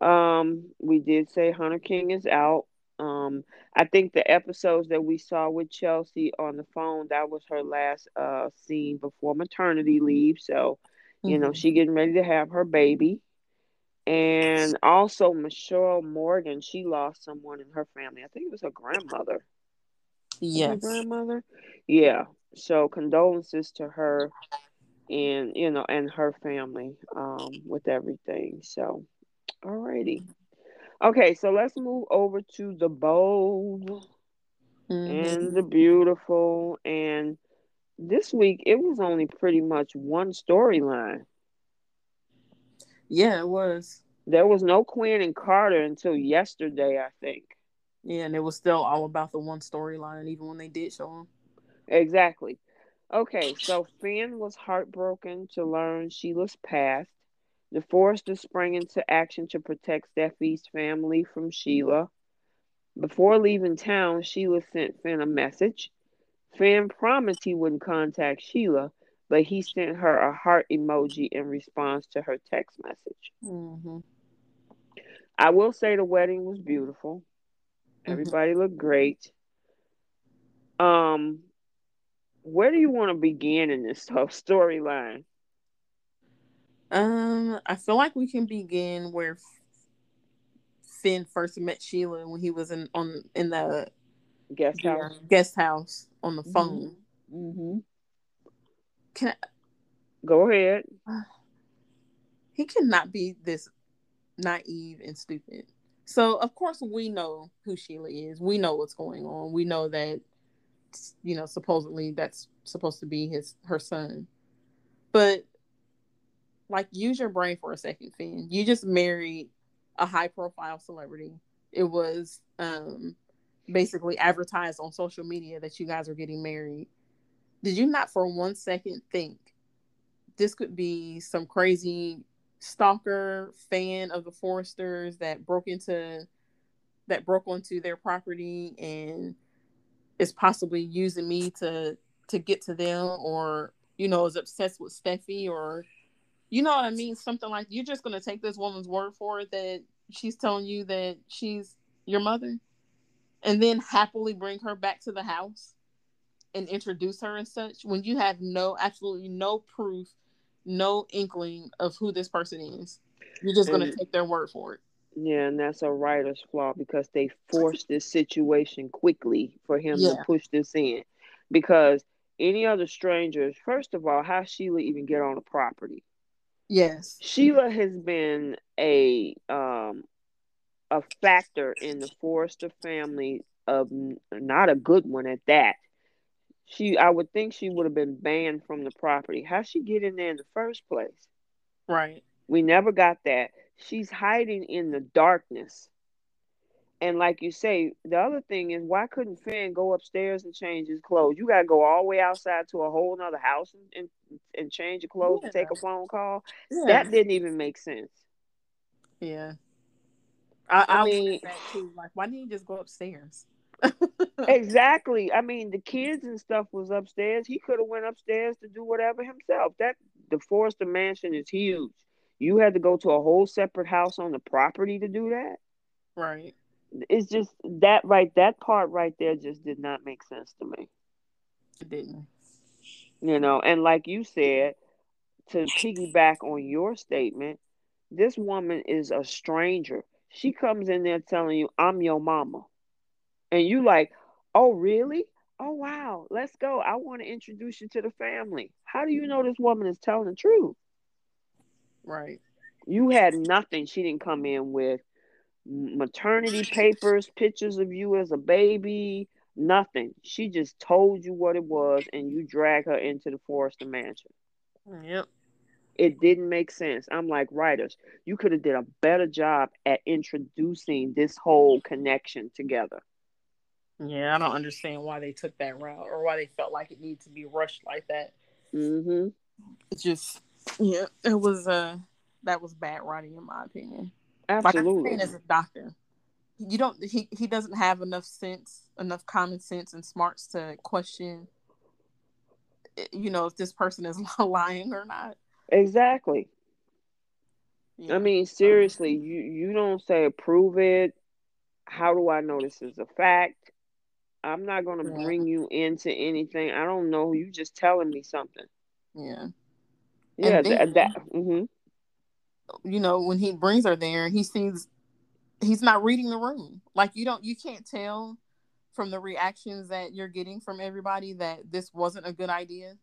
Um, we did say Hunter King is out. Um, I think the episodes that we saw with Chelsea on the phone, that was her last uh scene before maternity leave. So, you mm-hmm. know, she getting ready to have her baby. And also Mishael Morgan, she lost someone in her family. I think it was her grandmother. Yes. Her grandmother. Yeah. So condolences to her and you know and her family um with everything. So alrighty. Okay, so let's move over to the bold mm-hmm. and the beautiful. And this week it was only pretty much one storyline. Yeah, it was. There was no Quinn and Carter until yesterday, I think. Yeah, and it was still all about the one storyline, even when they did show them. Exactly. Okay, so Finn was heartbroken to learn Sheila's past. The Forresters sprang into action to protect Steffy's family from Sheila. Before leaving town, Sheila sent Finn a message. Finn promised he wouldn't contact Sheila, but he sent her a heart emoji in response to her text message. Mm-hmm. I will say the wedding was beautiful. Mm-hmm. Everybody looked great. Um, where do you want to begin in this whole storyline? Um, I feel like we can begin where Finn first met Sheila when he was in on in the guest house guest house on the mm-hmm. phone. Mm-hmm. Can I, go ahead? He cannot be this naive and stupid. So of course we know who Sheila is. We know what's going on. We know that you know supposedly that's supposed to be his her son. But like use your brain for a second, Finn. You just married a high profile celebrity. It was um basically advertised on social media that you guys are getting married did you not for one second think this could be some crazy stalker fan of the Forresters that broke into that broke onto their property and is possibly using me to to get to them or you know is obsessed with Steffy or you know what I mean? Something like you're just going to take this woman's word for it that she's telling you that she's your mother? And then happily bring her back to the house and introduce her and such when you have no absolutely no proof no inkling of who this person is? You're just going to take their word for it. Yeah and that's a writer's flaw because they forced this situation quickly for him yeah. to push this in. Because any other strangers first of all how sheila even get on the property yes sheila has been a um a factor in the forrester family of not a good one at that she I would think she would have been banned from the property. How she get in there in the first place? Right. We never got that. She's hiding in the darkness. And like you say, the other thing is, why couldn't Finn go upstairs and change his clothes? You gotta go all the way outside to a whole other house and and, and change your clothes yeah. to take a phone call. Yeah. That didn't even make sense. Yeah, I, I, I mean. Like, why didn't you just go upstairs? exactly. I mean, the kids and stuff was upstairs. He could have went upstairs to do whatever himself. That the Forrester Mansion is huge. You had to go to a whole separate house on the property to do that. Right it's just that right that part right there just did not make sense to me. It didn't. You know, and like you said, to piggyback on your statement, this woman is a stranger. She comes in there telling you, I'm your mama. And you like, oh really? Oh wow, let's go. I want to introduce you to the family. How do you know this woman is telling the truth? Right. You had nothing she didn't come in with maternity papers, pictures of you as a baby, nothing. She just told you what it was and you drag her into the Forrester mansion. Yep. It didn't make sense. I'm like writers, you could have did a better job at introducing this whole connection together. Yeah, I don't understand why they took that route or why they felt like it needed to be rushed like that. Mm-hmm. It's just yeah, it was uh that was bad writing in my opinion. Absolutely. Like as a doctor, you don't. He he doesn't have enough sense, enough common sense and smarts to question. Eh, you know if this person is lying or not. Exactly. Yeah. I mean, seriously, you you don't say prove it. How do I know this is a fact? I'm not going to yeah. bring you into anything. I don't know. You just telling me something. Yeah. Yeah. Then, that. that mm-hmm you know, when he brings her there, he sees he's not reading the room. Like you don't you can't tell from the reactions that you're getting from everybody that this wasn't a good idea,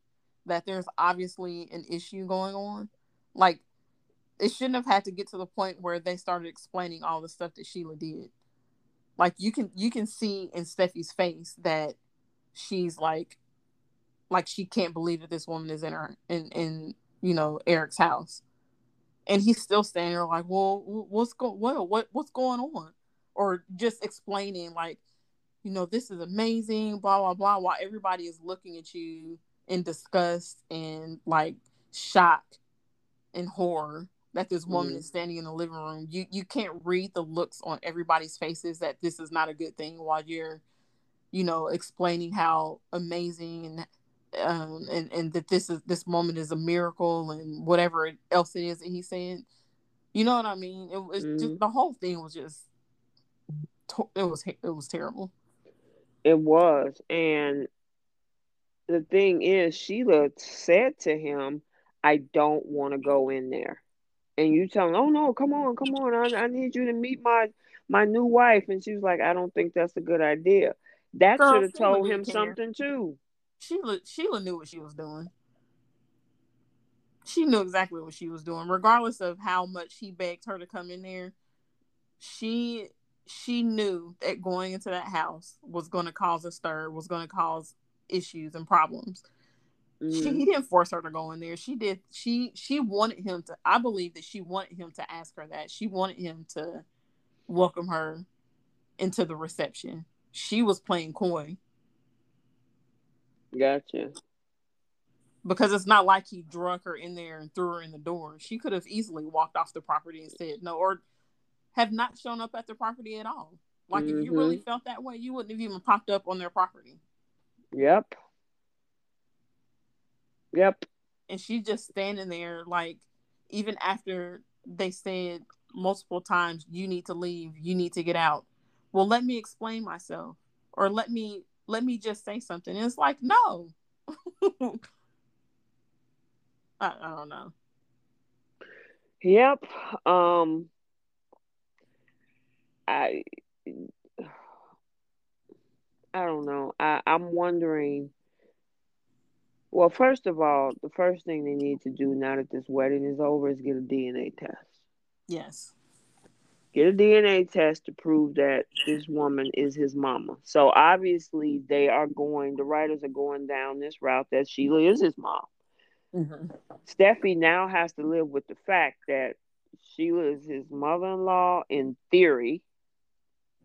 that there's obviously an issue going on. Like it shouldn't have had to get to the point where they started explaining all the stuff that Sheila did. Like you can you can see in Steffy's face that she's like like she can't believe that this woman is in her in in you know Eric's house and he's still standing there like, well, what's going what what what's going on, or just explaining like, you know, this is amazing, blah blah blah, while everybody is looking at you in disgust and like shock and horror that this woman mm. is standing in the living room. You you can't read the looks on everybody's faces that this is not a good thing while you're, you know, explaining how amazing and um, and and that this is this moment is a miracle and whatever else it is that he's saying. You know what I mean? It was mm-hmm. just the whole thing was just it was it was terrible. It was, and the thing is, Sheila said to him, "I don't want to go in there," and you tell him, "Oh no, come on, come on, I, I need you to meet my my new wife," and she was like, "I don't think that's a good idea." That should have told him something too. Sheila Sheila knew what she was doing. She knew exactly what she was doing, regardless of how much he begged her to come in there. She she knew that going into that house was going to cause a stir, was going to cause issues and problems. Mm-hmm. She he didn't force her to go in there. She did. She she wanted him to. I believe that she wanted him to ask her that. She wanted him to welcome her into the reception. She was playing coy. Gotcha. Because it's not like he drunk her in there and threw her in the door. She could have easily walked off the property and said no, or have not shown up at the property at all. Like mm-hmm. if you really mm-hmm. felt that way, you wouldn't have even popped up on their property. Yep. Yep. And she's just standing there, like, even after they said multiple times, you need to leave, you need to get out. Well, let me explain myself, or let me let me just say something. And it's like, no. I, I don't know. Yep. Um I I don't know. I, I'm wondering well, first of all, the first thing they need to do now that this wedding is over is get a DNA test. Yes get a DNA test to prove that this woman is his mama. So obviously, they are going, the writers are going down this route that Sheila is his mom. Mm-hmm. Steffy now has to live with the fact that Sheila is his mother in law in theory.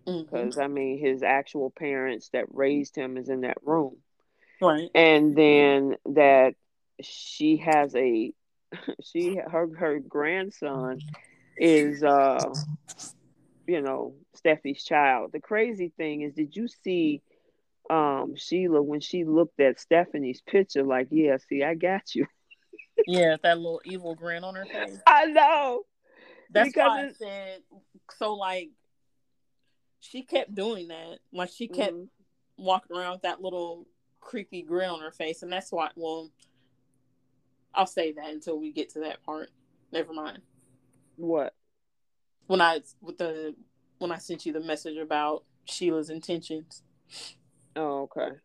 because mm-hmm. I mean his actual parents that raised him is in that room, right? And then that she has a she her her grandson is uh you know Steffy's child. The crazy thing is, did you see um Sheila when she looked at Stephanie's picture? Like, yeah, see, I got you. yeah, that little evil grin on her face. I know. That's because why I said so. Like, she kept doing that. Like, she kept mm-hmm. walking around with that little creepy grin on her face, and that's why. Well, I'll say that until we get to that part. Never mind. What? When I with the when I sent you the message about Sheila's intentions. Oh, okay.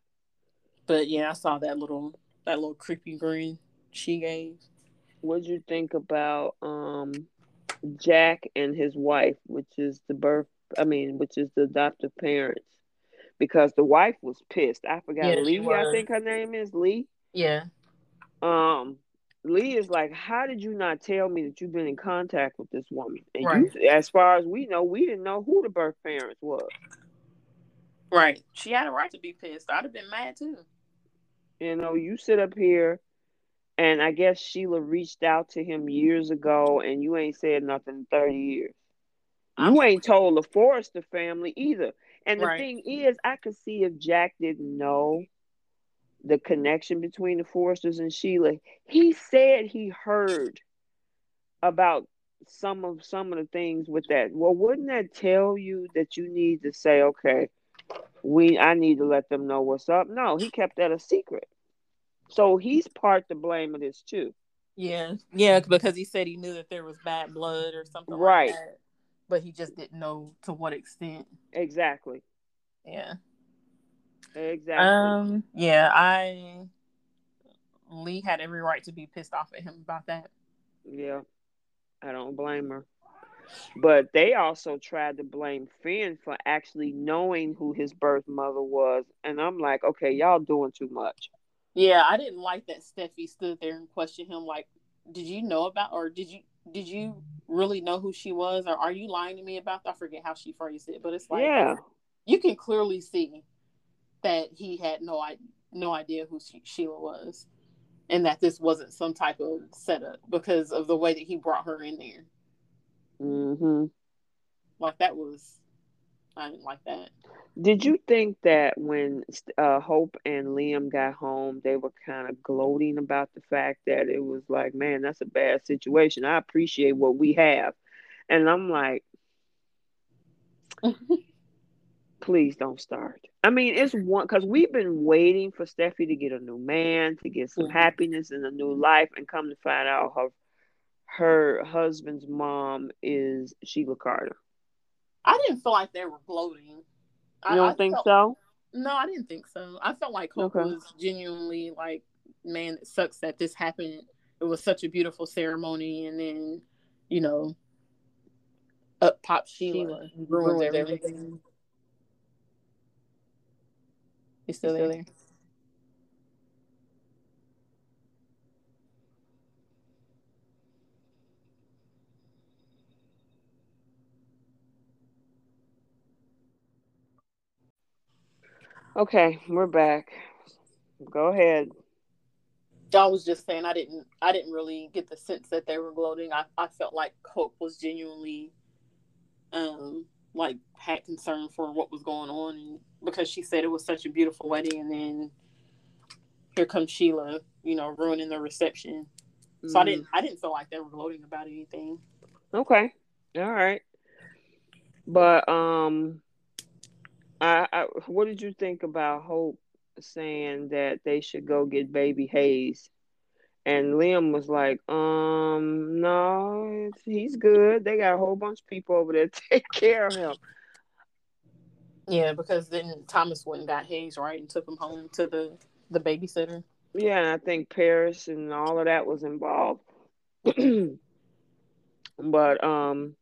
But yeah, I saw that little that little creepy grin she gave. What'd you think about um Jack and his wife, which is the birth I mean, which is the adoptive parents? Because the wife was pissed. I forgot yeah, Li, I think her name is Li. Yeah. Um Li is like, How did you not tell me that you've been in contact with this woman? And right. you, as far as we know, we didn't know who the birth parents was. Right. She had a right to be pissed. I'd have been mad too. You know, you sit up here and I guess Sheila reached out to him years ago and you ain't said nothing in 30 years. You ain't told the Forrester family either. And the right. thing is, I could see if Jack didn't know the connection between the Forresters and Sheila. He said he heard about some of some of the things with that. Well, wouldn't that tell you that you need to say, okay, we I need to let them know what's up? No, he kept that a secret. So he's part to blame of this too. Yeah, yeah, because he said he knew that there was bad blood or something right. Like but he just didn't know to what extent. Exactly. Yeah. Exactly. Um. Yeah. I. Li had every right to be pissed off at him about that. Yeah. I don't blame her. But they also tried to blame Finn for actually knowing who his birth mother was. And I'm like, okay, y'all doing too much. Yeah, I didn't like that Steffy stood there and questioned him like, did you know about or did you did you really know who she was or are you lying to me about that? I forget how she phrased it, but it's like yeah. you can clearly see that he had no no idea who she, Sheila was, and that this wasn't some type of setup because of the way that he brought her in there. Mm-hmm. Like that was, I didn't like that. Did you think that when uh, Hope and Liam got home, they were kind of gloating about the fact that it was like, man, that's a bad situation. I appreciate what we have, and I'm like. please don't start. I mean, it's one because we've been waiting for Steffy to get a new man, to get some mm-hmm. happiness and a new life, and come to find out her her husband's mom is Sheila Carter. I didn't feel like they were gloating. You I, don't I think felt, so? No, I didn't think so. I felt like Hope okay. was genuinely like, man, it sucks that this happened. It was such a beautiful ceremony, and then, you know, up pop Sheila, Sheila ruins everything. everything. You still, still there? Okay, we're back. Go ahead. I was just saying I didn't I didn't really get the sense that they were gloating. I, I felt like Hope was genuinely um like had concern for what was going on and because she said it was such a beautiful wedding and then here comes Sheila, you know, ruining the reception. So mm I didn't I didn't feel like they were gloating about anything. Okay. All right. But um I, I what did you think about Hope saying that they should go get baby Hayes? And Liam was like, um, no, he's good. They got a whole bunch of people over there to take care of him. Yeah, because then Thomas went and got Hayes, right, and took him home to the, the babysitter. Yeah, and I think Paris and all of that was involved. but um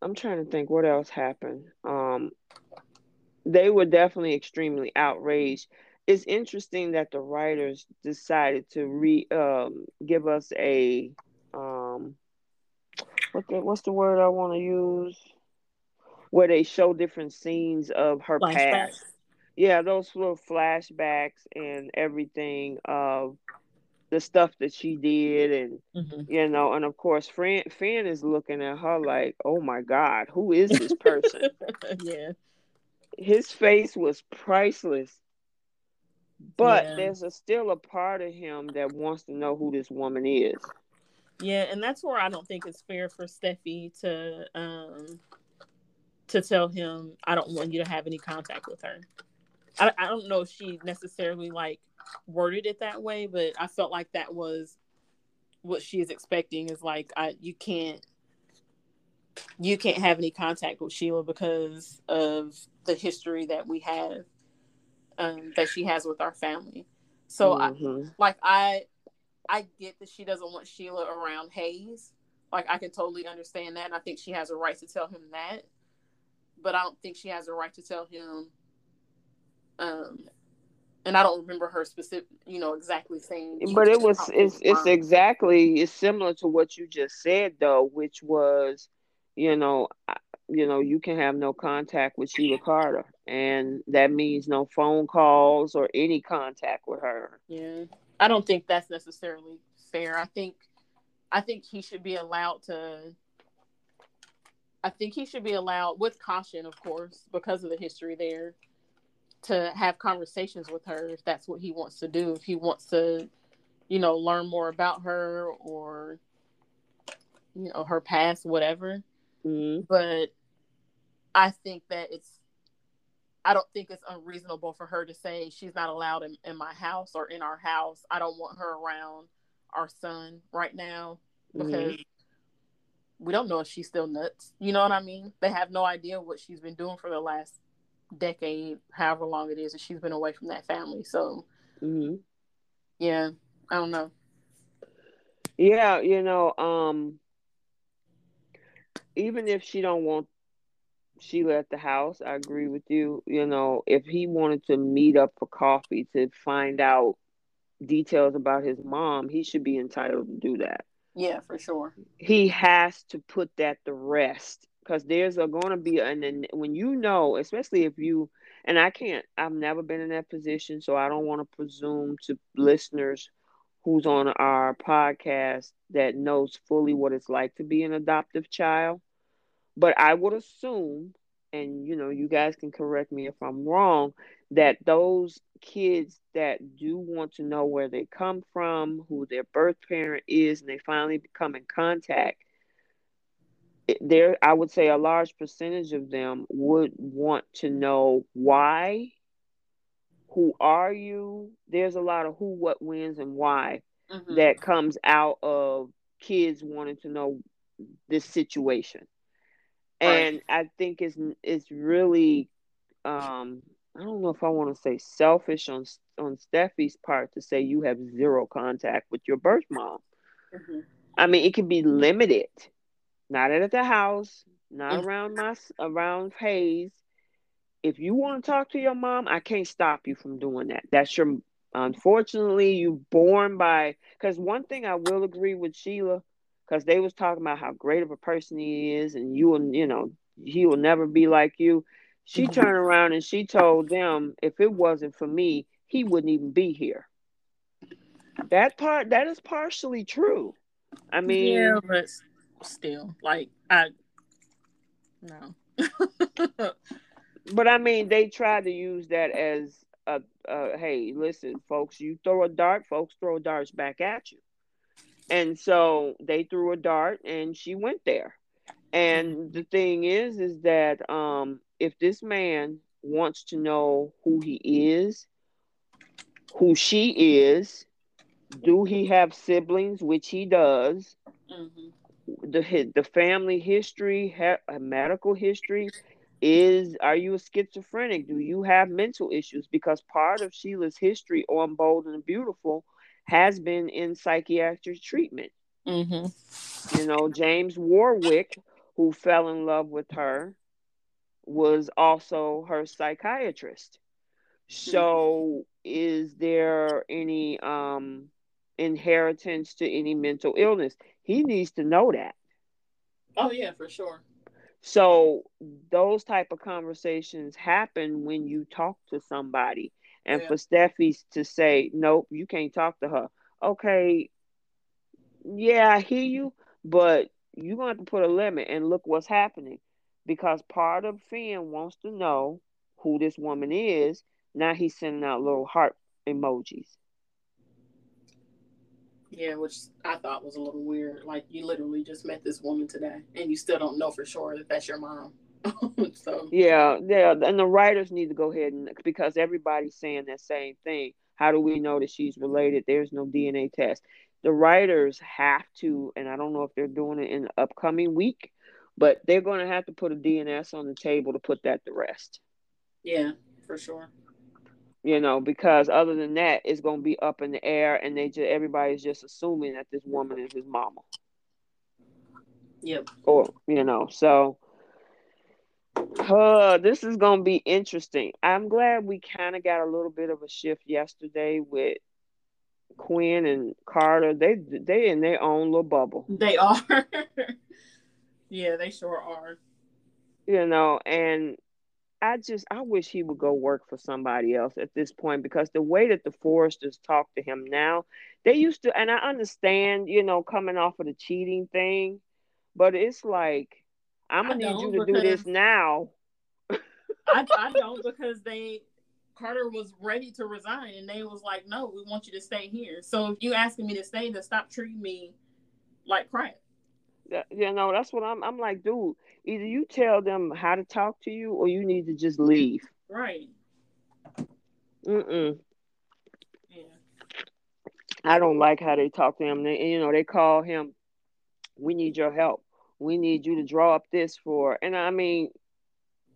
I'm trying to think what else happened. Um they were definitely extremely outraged it's interesting that the writers decided to re um, give us a um what the, what's the word I want to use where they show different scenes of her flashbacks. past. Yeah, those little flashbacks and everything of the stuff that she did and mm-hmm. you know and of course Fran Finn is looking at her like oh my god who is this person yeah his face was priceless but yeah. there's a, still a part of him that wants to know who this woman is. Yeah and that's where I don't think it's fair for Steffy to um to tell him I don't want you to have any contact with her. I, I don't know if she necessarily like worded it that way, but I felt like that was what she is expecting is like I you can't you can't have any contact with Sheila because of the history that we have um, that she has with our family. So mm-hmm. I like I I get that she doesn't want Sheila around Hayes. Like I can totally understand that and I think she has a right to tell him that. But I don't think she has a right to tell him um and I don't remember her specific, you know, exactly saying. But it was it's it's exactly it's similar to what you just said though, which was, you know, you know, you can have no contact with Sheila Carter, and that means no phone calls or any contact with her. Yeah, I don't think that's necessarily fair. I think, I think he should be allowed to. I think he should be allowed, with caution, of course, because of the history there to have conversations with her if that's what he wants to do. If he wants to, you know, learn more about her or, you know, her past, whatever. Mm-hmm. But I think that it's, I don't think it's unreasonable for her to say she's not allowed in, in my house or in our house. I don't want her around our son right now because mm-hmm. we don't know if she's still nuts. You know what I mean? They have no idea what she's been doing for the last decade, however long it is that she's been away from that family. So, mm-hmm. yeah, I don't know. Yeah, you know, um, even if she don't want Sheila left the house, I agree with you. You know, if he wanted to meet up for coffee to find out details about his mom, he should be entitled to do that. Yeah, for sure. He has to put that to rest because there's a going to be and then when you know especially if you and i can't i've never been in that position so i don't want to presume to listeners who's on our podcast that knows fully what it's like to be an adoptive child but i would assume and you know you guys can correct me if i'm wrong that those kids that do want to know where they come from who their birth parent is and they finally come in contact there i would say a large percentage of them would want to know why who are you there's a lot of who what wins and why mm-hmm. that comes out of kids wanting to know this situation and i think it's it's really um i don't know if i want to say selfish on on steffy's part to say you have zero contact with your birth mom mm-hmm. i mean it can be limited not at the house, not mm. around my around Hayes. If you want to talk to your mom, I can't stop you from doing that. That's your unfortunately you born by because one thing I will agree with Sheila because they was talking about how great of a person he is and you will you know he will never be like you. She turned around and she told them if it wasn't for me, he wouldn't even be here. That part that is partially true. I mean, yeah, but still. Like I no. but I mean, they tried to use that as a, a hey, listen, folks, you throw a dart, folks throw darts back at you. And so they threw a dart and she went there. And the thing is, is that um, if this man wants to know who he is, who she is, do he have siblings, which he does, mm-hmm the the family history, ha- medical history is are you a schizophrenic? Do you have mental issues? Because part of Sheila's history on Bold and Beautiful has been in psychiatric treatment. Mm-hmm. You know, James Warwick, who fell in love with her, was also her psychiatrist. So, is there any um, inheritance to any mental illness? He needs to know that. Oh yeah, for sure. So those type of conversations happen when you talk to somebody. And yeah. for Steffy to say, nope, you can't talk to her. Okay, yeah, I hear you, but you're going to have to put a limit and look what's happening. Because part of Finn wants to know who this woman is. Now he's sending out little heart emojis. Yeah, which I thought was a little weird. Like you literally just met this woman today, and you still don't know for sure that that's your mom. so yeah, yeah, and the writers need to go ahead and because everybody's saying that same thing. How do we know that she's related? There's no DNA test. The writers have to, and I don't know if they're doing it in the upcoming week, but they're going to have to put a DNS on the table to put that to rest. Yeah, for sure you know, because other than that, it's gonna be up in the air, and they just everybody's just assuming that this woman is his mama. Yep. Or you know, so uh, this is gonna be interesting. I'm glad we kind of got a little bit of a shift yesterday with Quinn and Carter. They they in their own little bubble. They are. yeah, they sure are. You know, and I just I wish he would go work for somebody else at this point because the way that the Forresters talk to him now, they used to and I understand, you know, coming off of the cheating thing, but it's like I'm gonna need you to do this now. I, I don't because they Carter was ready to resign and they was like, No, we want you to stay here. So if you asking me to stay, then stop treating me like crap. You know, that's what I'm I'm like, dude, either you tell them how to talk to you or you need to just leave. Right. Mm-mm. Yeah. I don't like how they talk to him. They, you know, they call him, we need your help. We need you to draw up this for, and I mean,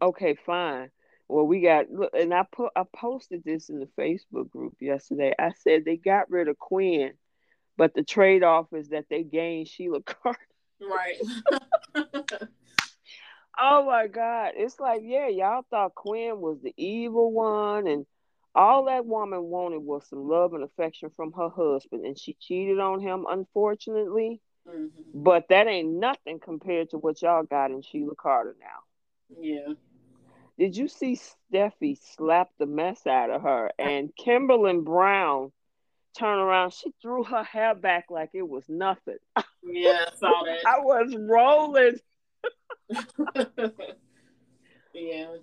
okay, fine. Well, we got, look, and I put, I posted this in the Facebook group yesterday. I said they got rid of Quinn, but the trade off is that they gained Sheila Carter. Right. oh my God. It's like, yeah, y'all thought Quinn was the evil one and all that woman wanted was some love and affection from her husband, and she cheated on him, unfortunately. Mm-hmm. But that ain't nothing compared to what y'all got in Sheila Carter now. Yeah. Did you see Steffy slap the mess out of her and Kimberly Brown turn around? She threw her hair back like it was nothing. Yeah, I saw that. I was rolling. yeah.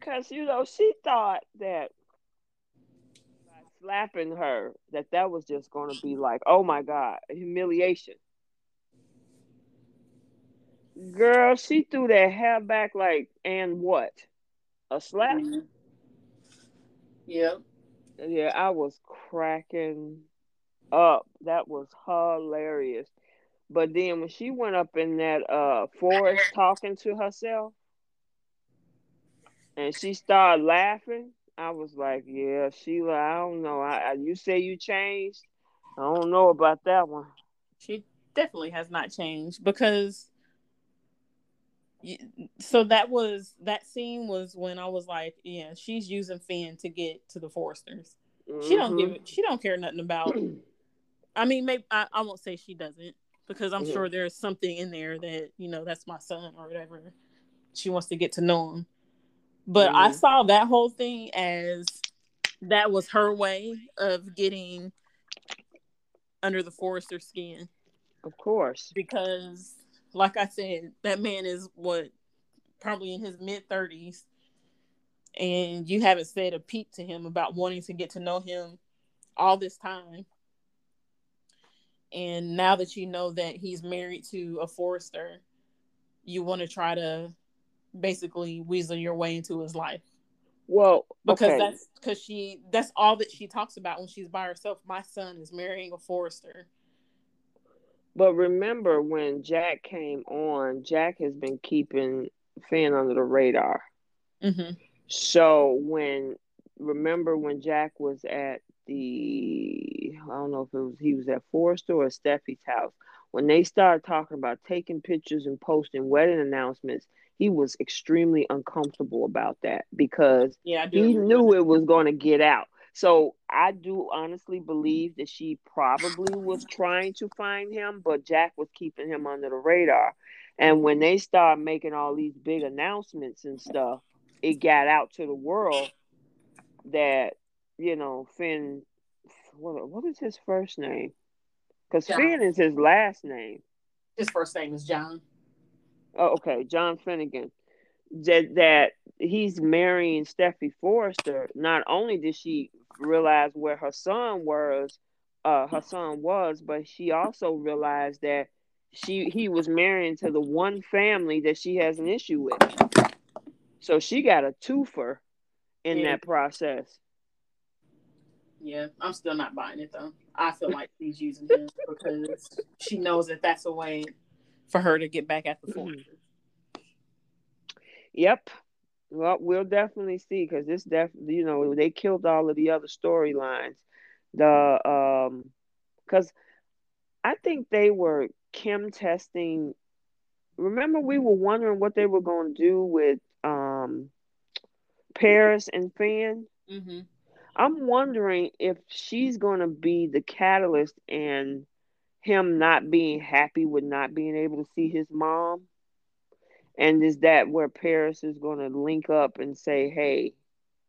Cause you know she thought that slapping her that that was just going to be like, oh my god, humiliation. Girl, she threw that hair back like, and what? A slap? Mm-hmm. Yep. Yeah, I was cracking up. That was hilarious. But then when she went up in that uh forest talking to herself and she started laughing, I was like, Yeah, Sheila, I don't know. I, I you say you changed. I don't know about that one. She definitely has not changed because so that was that scene was when I was like, yeah, she's using Finn to get to the Forresters. Mm-hmm. She don't give mm-hmm. it. She don't care nothing about. I mean, maybe I, I won't say she doesn't because I'm mm-hmm. sure there's something in there that you know that's my son or whatever. She wants to get to know him, but mm-hmm. I saw that whole thing as that was her way of getting under the Forrester skin. Of course, because like I said, that man is what probably in his mid thirties, and you haven't said a peep to him about wanting to get to know him all this time. And now that you know that he's married to a Forrester, you want to try to basically weasel your way into his life. Well, because okay. that's because she that's all that she talks about when she's by herself. My son is marrying a Forrester. But remember when Jack came on, Jack has been keeping Finn under the radar. Mm-hmm. So when remember when Jack was at the I don't know if it was he was at Forrester or Steffy's house when they started talking about taking pictures and posting wedding announcements. He was extremely uncomfortable about that because yeah, he knew it was going to get out. So I do honestly believe that she probably was trying to find him, but Jack was keeping him under the radar. And when they started making all these big announcements and stuff, it got out to the world that you know Finn. What what is his first name? Because Finn is his last name. His first name is John. Oh, okay, John Finnegan. That that he's marrying Steffy Forrester. Not only did she realize where her son was, uh, her son was, but she also realized that she he was marrying to the one family that she has an issue with. So she got a twofer in yeah. that process. Yeah, I'm still not buying it though. I feel like she's using him because she knows that that's a way for her to get back at the Forresters. Yep. Well, we'll definitely see because this def you know they killed all of the other storylines. The um, because I think they were chem testing. Remember, we were wondering what they were going to do with um, Paris and Finn. Mm-hmm. I'm wondering if she's going to be the catalyst and him not being happy with not being able to see his mom. And is that where Paris is going to link up and say, hey,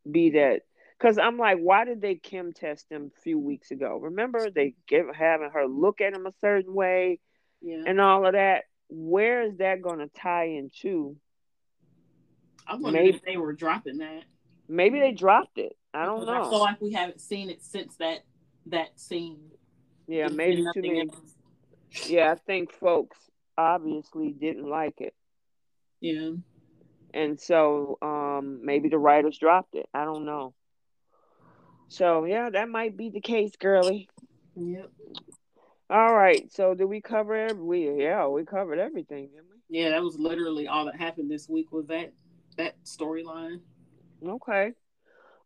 be that? Because I'm like, why did they chem test him a few weeks ago? Remember, they give having her look at him a certain way yeah. and all of that. Where is that going to tie into? I wonder maybe, if they were dropping that. Maybe they dropped it. I don't know. I feel like we haven't seen it since that that scene. Yeah, There's maybe too many. Else. Yeah, I think folks obviously didn't like it. Yeah. And so um maybe the writers dropped it. I don't know. So yeah, that might be the case, girly. Yep. All right. So did we cover every we yeah, we covered everything, didn't we? Yeah, that was literally all that happened this week was that that storyline. Okay.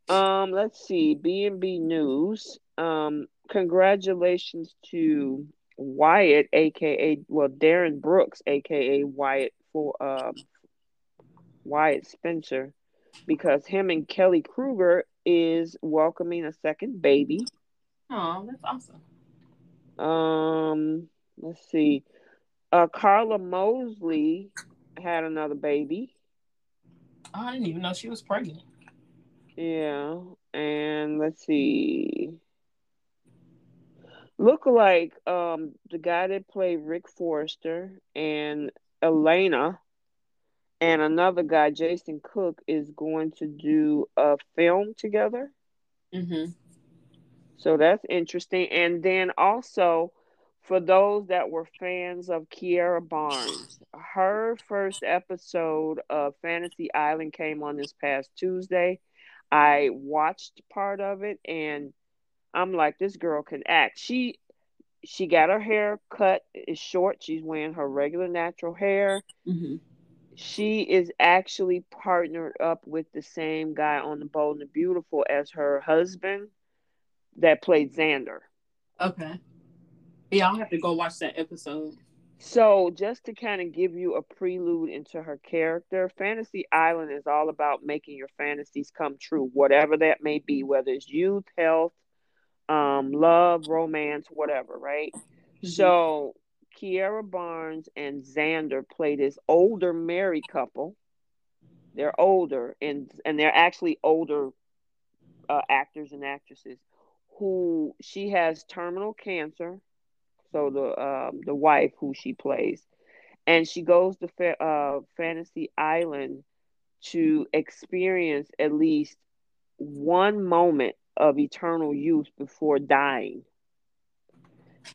Um, let's see. B and B News. Um, congratulations to Wyatt, aka well Darren Brooks, aka Wyatt for um Wyatt Spencer, because him and Kelly Kruger is welcoming a second baby. Oh, that's awesome. Um, let's see. Uh, Karla Mosley had another baby. I didn't even know she was pregnant. Yeah, and let's see. Look like um the guy that played Rick Forrester and Elena and another guy, Jason Cook, is going to do a film together. Mm-hmm. So that's interesting. And then also, for those that were fans of Kiara Barnes, her first episode of Fantasy Island came on this past Tuesday. I watched part of it and I'm like, this girl can act. She she got her hair cut, is short. She's wearing her regular natural hair. Mm-hmm she is actually partnered up with the same guy on the Bold and the Beautiful as her husband that played Xander. Okay. Yeah, I'll have to go watch that episode. So, just to kind of give you a prelude into her character, Fantasy Island is all about making your fantasies come true, whatever that may be, whether it's youth, health, um, love, romance, whatever, right? Mm-hmm. So, Kiara Barnes and Xander play this older married couple. They're older and and they're actually older uh, actors and actresses who she has terminal cancer. So the um, the wife who she plays, and she goes to fa- uh, Fantasy Island to experience at least one moment of eternal youth before dying.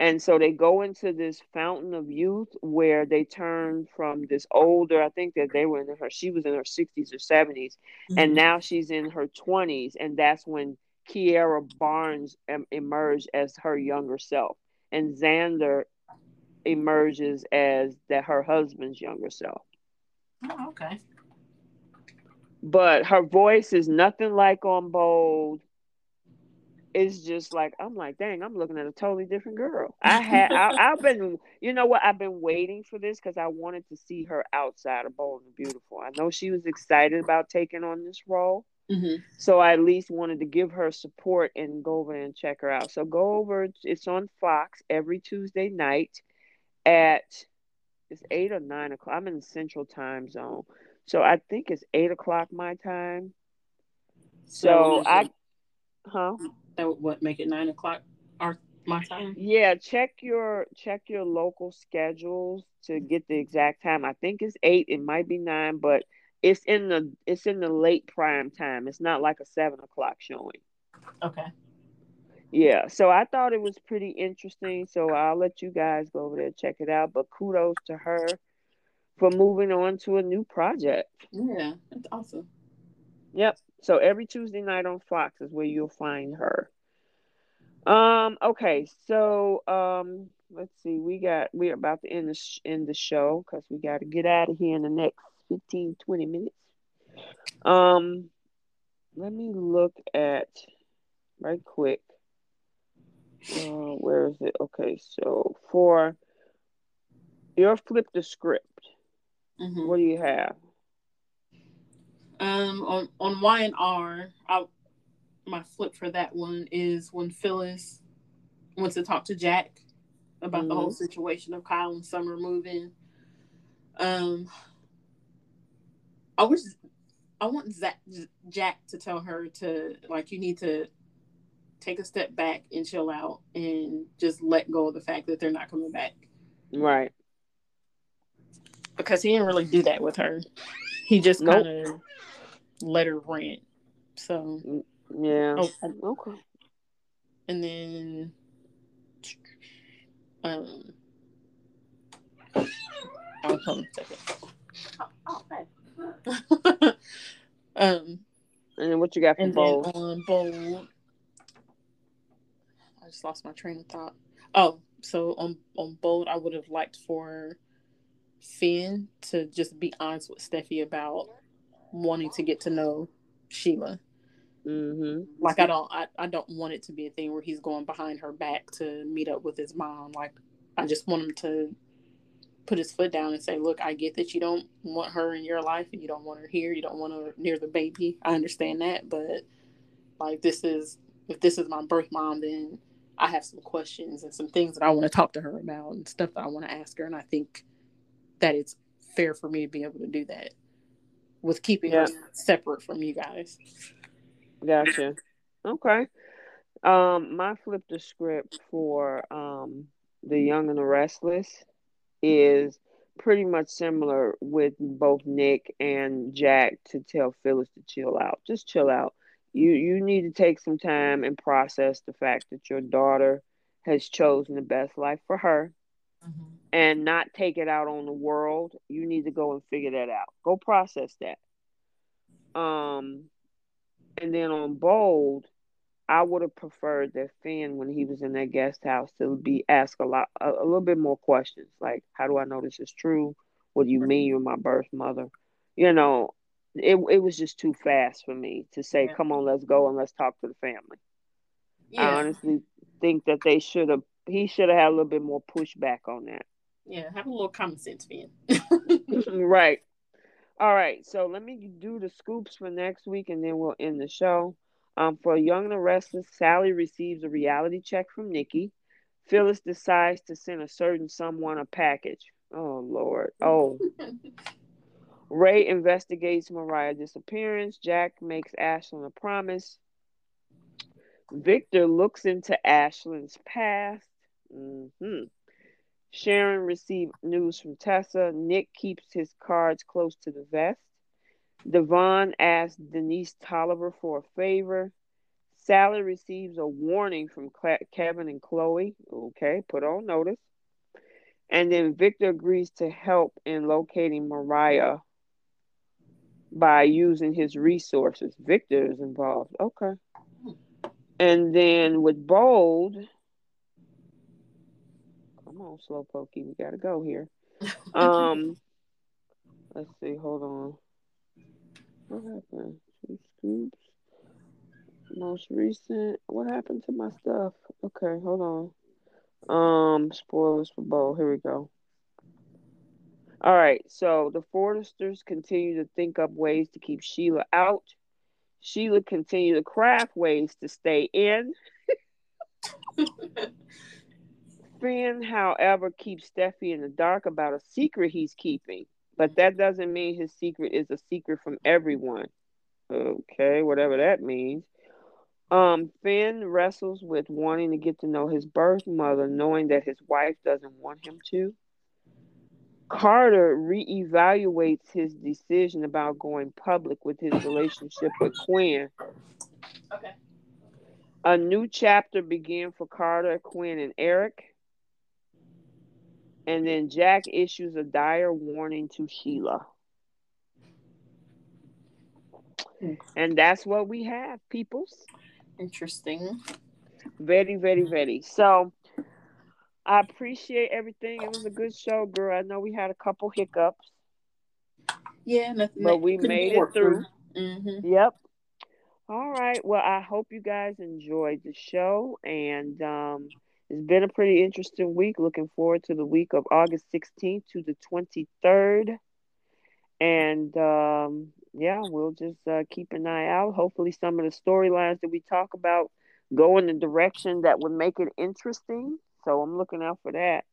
And so they go into this fountain of youth where they turn from this older, I think that they were in her, she was in her 60s or 70s, mm-hmm. and now she's in her 20s. And that's when Kiara Barnes em- emerged as her younger self. And Xander emerges as that her husband's younger self. Oh, okay. But her voice is nothing like on Bold it's just like I'm like, dang, I'm looking at a totally different girl. I had I, have been, you know what? I've been waiting for this because I wanted to see her outside of Bold and Beautiful. I know she was excited about taking on this role, mm-hmm. so I at least wanted to give her support and go over and check her out. So go over. It's on Fox every Tuesday night at it's eight or nine o'clock. I'm in the central time zone. So I think it's eight o'clock my time. So, so I huh? That would what make it nine o'clock our my time? Yeah, check your check your local schedules to get the exact time. I think it's eight, it might be nine, but it's in the it's in the late prime time. It's not like a seven o'clock showing. Okay. Yeah, so I thought it was pretty interesting. So I'll let you guys go over there check it out. But kudos to her for moving on to a new project. Yeah, that's awesome. Yep. So every Tuesday night on Fox is where you'll find her. Um. Okay. So um. Let's see. We got. We're about to end the sh- end the show because we got to get out of here in the next 15, 20 minutes. Um. Let me look at right quick. Uh, where is it? Okay, so for your flip the script, mm-hmm. what do you have? Um, on on Y and R, I my flip for that one is when Phyllis wants to talk to Jack about mm-hmm. the whole mm-hmm. situation of Kyle and Summer moving. Um, I wish I want Zach, Jack to tell her to like you need to take a step back and chill out and just let go of the fact that they're not coming back. Right. Because he didn't really do that with her. He just nope. kind of let her rant. So yeah. Oh, okay. And then um I'll hold a second. Oh, okay. um and then what you got for bold? on bold, I just lost my train of thought. Oh, so on on bold, I would have liked for Finn to just be honest with Steffy about wanting to get to know Sheila. Mm-hmm. Like I don't, I, I don't want it to be a thing where he's going behind her back to meet up with his mom. Like I just want him to put his foot down and say, "Look, I get that you don't want her in your life and you don't want her here. You don't want her near the baby. I understand that, but like this is if this is my birth mom, then I have some questions and some things that I want to talk to her about and stuff that I want to ask her. And I think that it's fair for me to be able to do that with keeping yeah. her separate from you guys. Gotcha. Okay. Um, my flip the script for um the Young and the Restless is pretty much similar with both Nick and Jack to tell Phyllis to chill out. Just chill out you you need to take some time and process the fact that your daughter has chosen the best life for her mm-hmm. And not take it out on the world you need to go and figure that out go process that um and then on bold i would have preferred that finn when he was in that guest house to be asked a lot a, a little bit more questions like how do i know this is true what do you mean you're my birth mother you know it it was just too fast for me to say, yeah. "Come on, let's go and let's talk to the family." Yeah. I honestly think that they should have. He should have had a little bit more pushback on that. Yeah, have a little common sense, man. right. All right. So let me do the scoops for next week, and then we'll end the show. Um, for Young and the Restless, Sally receives a reality check from Nikki. Phyllis decides to send a certain someone a package. Oh Lord. Oh. Rey investigates Mariah's disappearance. Jack makes Ashland a promise. Victor looks into Ashland's past. Mm-hmm. Sharon received news from Tessa. Nick keeps his cards close to the vest. Devon asks Denise Tolliver for a favor. Sally receives a warning from Kevin and Chloe. Okay, put on notice. And then Victor agrees to help in locating Mariah by using his resources. Victor is involved. Okay. And then with Bold, come on, slow pokey, we gotta go here. Um, let's see. Hold on. What happened? Two scoops. Most recent. What happened to my stuff? Okay, hold on. Um, spoilers for Bold. Here we go. All right, so the Forresters continue to think up ways to keep Sheila out. Sheila continue to craft ways to stay in. Finn, however, keeps Steffy in the dark about a secret he's keeping, but that doesn't mean his secret is a secret from everyone. Okay, whatever that means. Um, Finn wrestles with wanting to get to know his birth mother, knowing that his wife doesn't want him to. Carter reevaluates his decision about going public with his relationship with Quinn. Okay. A new chapter began for Carter, Quinn, and Eric. And then Jack issues a dire warning to Sheila. And that's what we have, peoples. Interesting. Very, very, very. So I appreciate everything. It was a good show, girl. I know we had a couple hiccups. Yeah, nothing. But we made it through. Mm-hmm. Yep. All right. Well, I hope you guys enjoyed the show, and um, it's been a pretty interesting week. Looking forward to the week of August 16th to the 23rd. And um, yeah, we'll just uh, keep an eye out. Hopefully, some of the storylines that we talk about go in the direction that would make it interesting. So I'm looking out for that.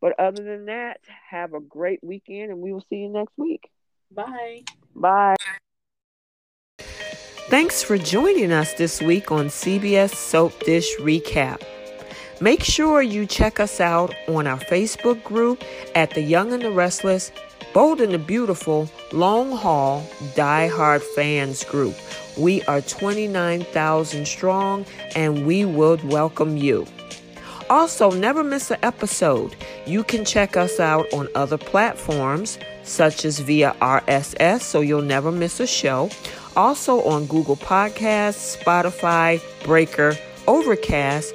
But other than that, have a great weekend, and we will see you next week. Bye. Bye. Thanks for joining us this week on CBS Soap Dish Recap. Make sure you check us out on our Facebook group at The Young and the Restless, Bold and the Beautiful, Long Haul, Die Hard Fans Group. We are 29,000 strong and we would welcome you. Also, never miss an episode. You can check us out on other platforms, such as via RSS, so you'll never miss a show. Also on Google Podcasts, Spotify, Breaker, Overcast,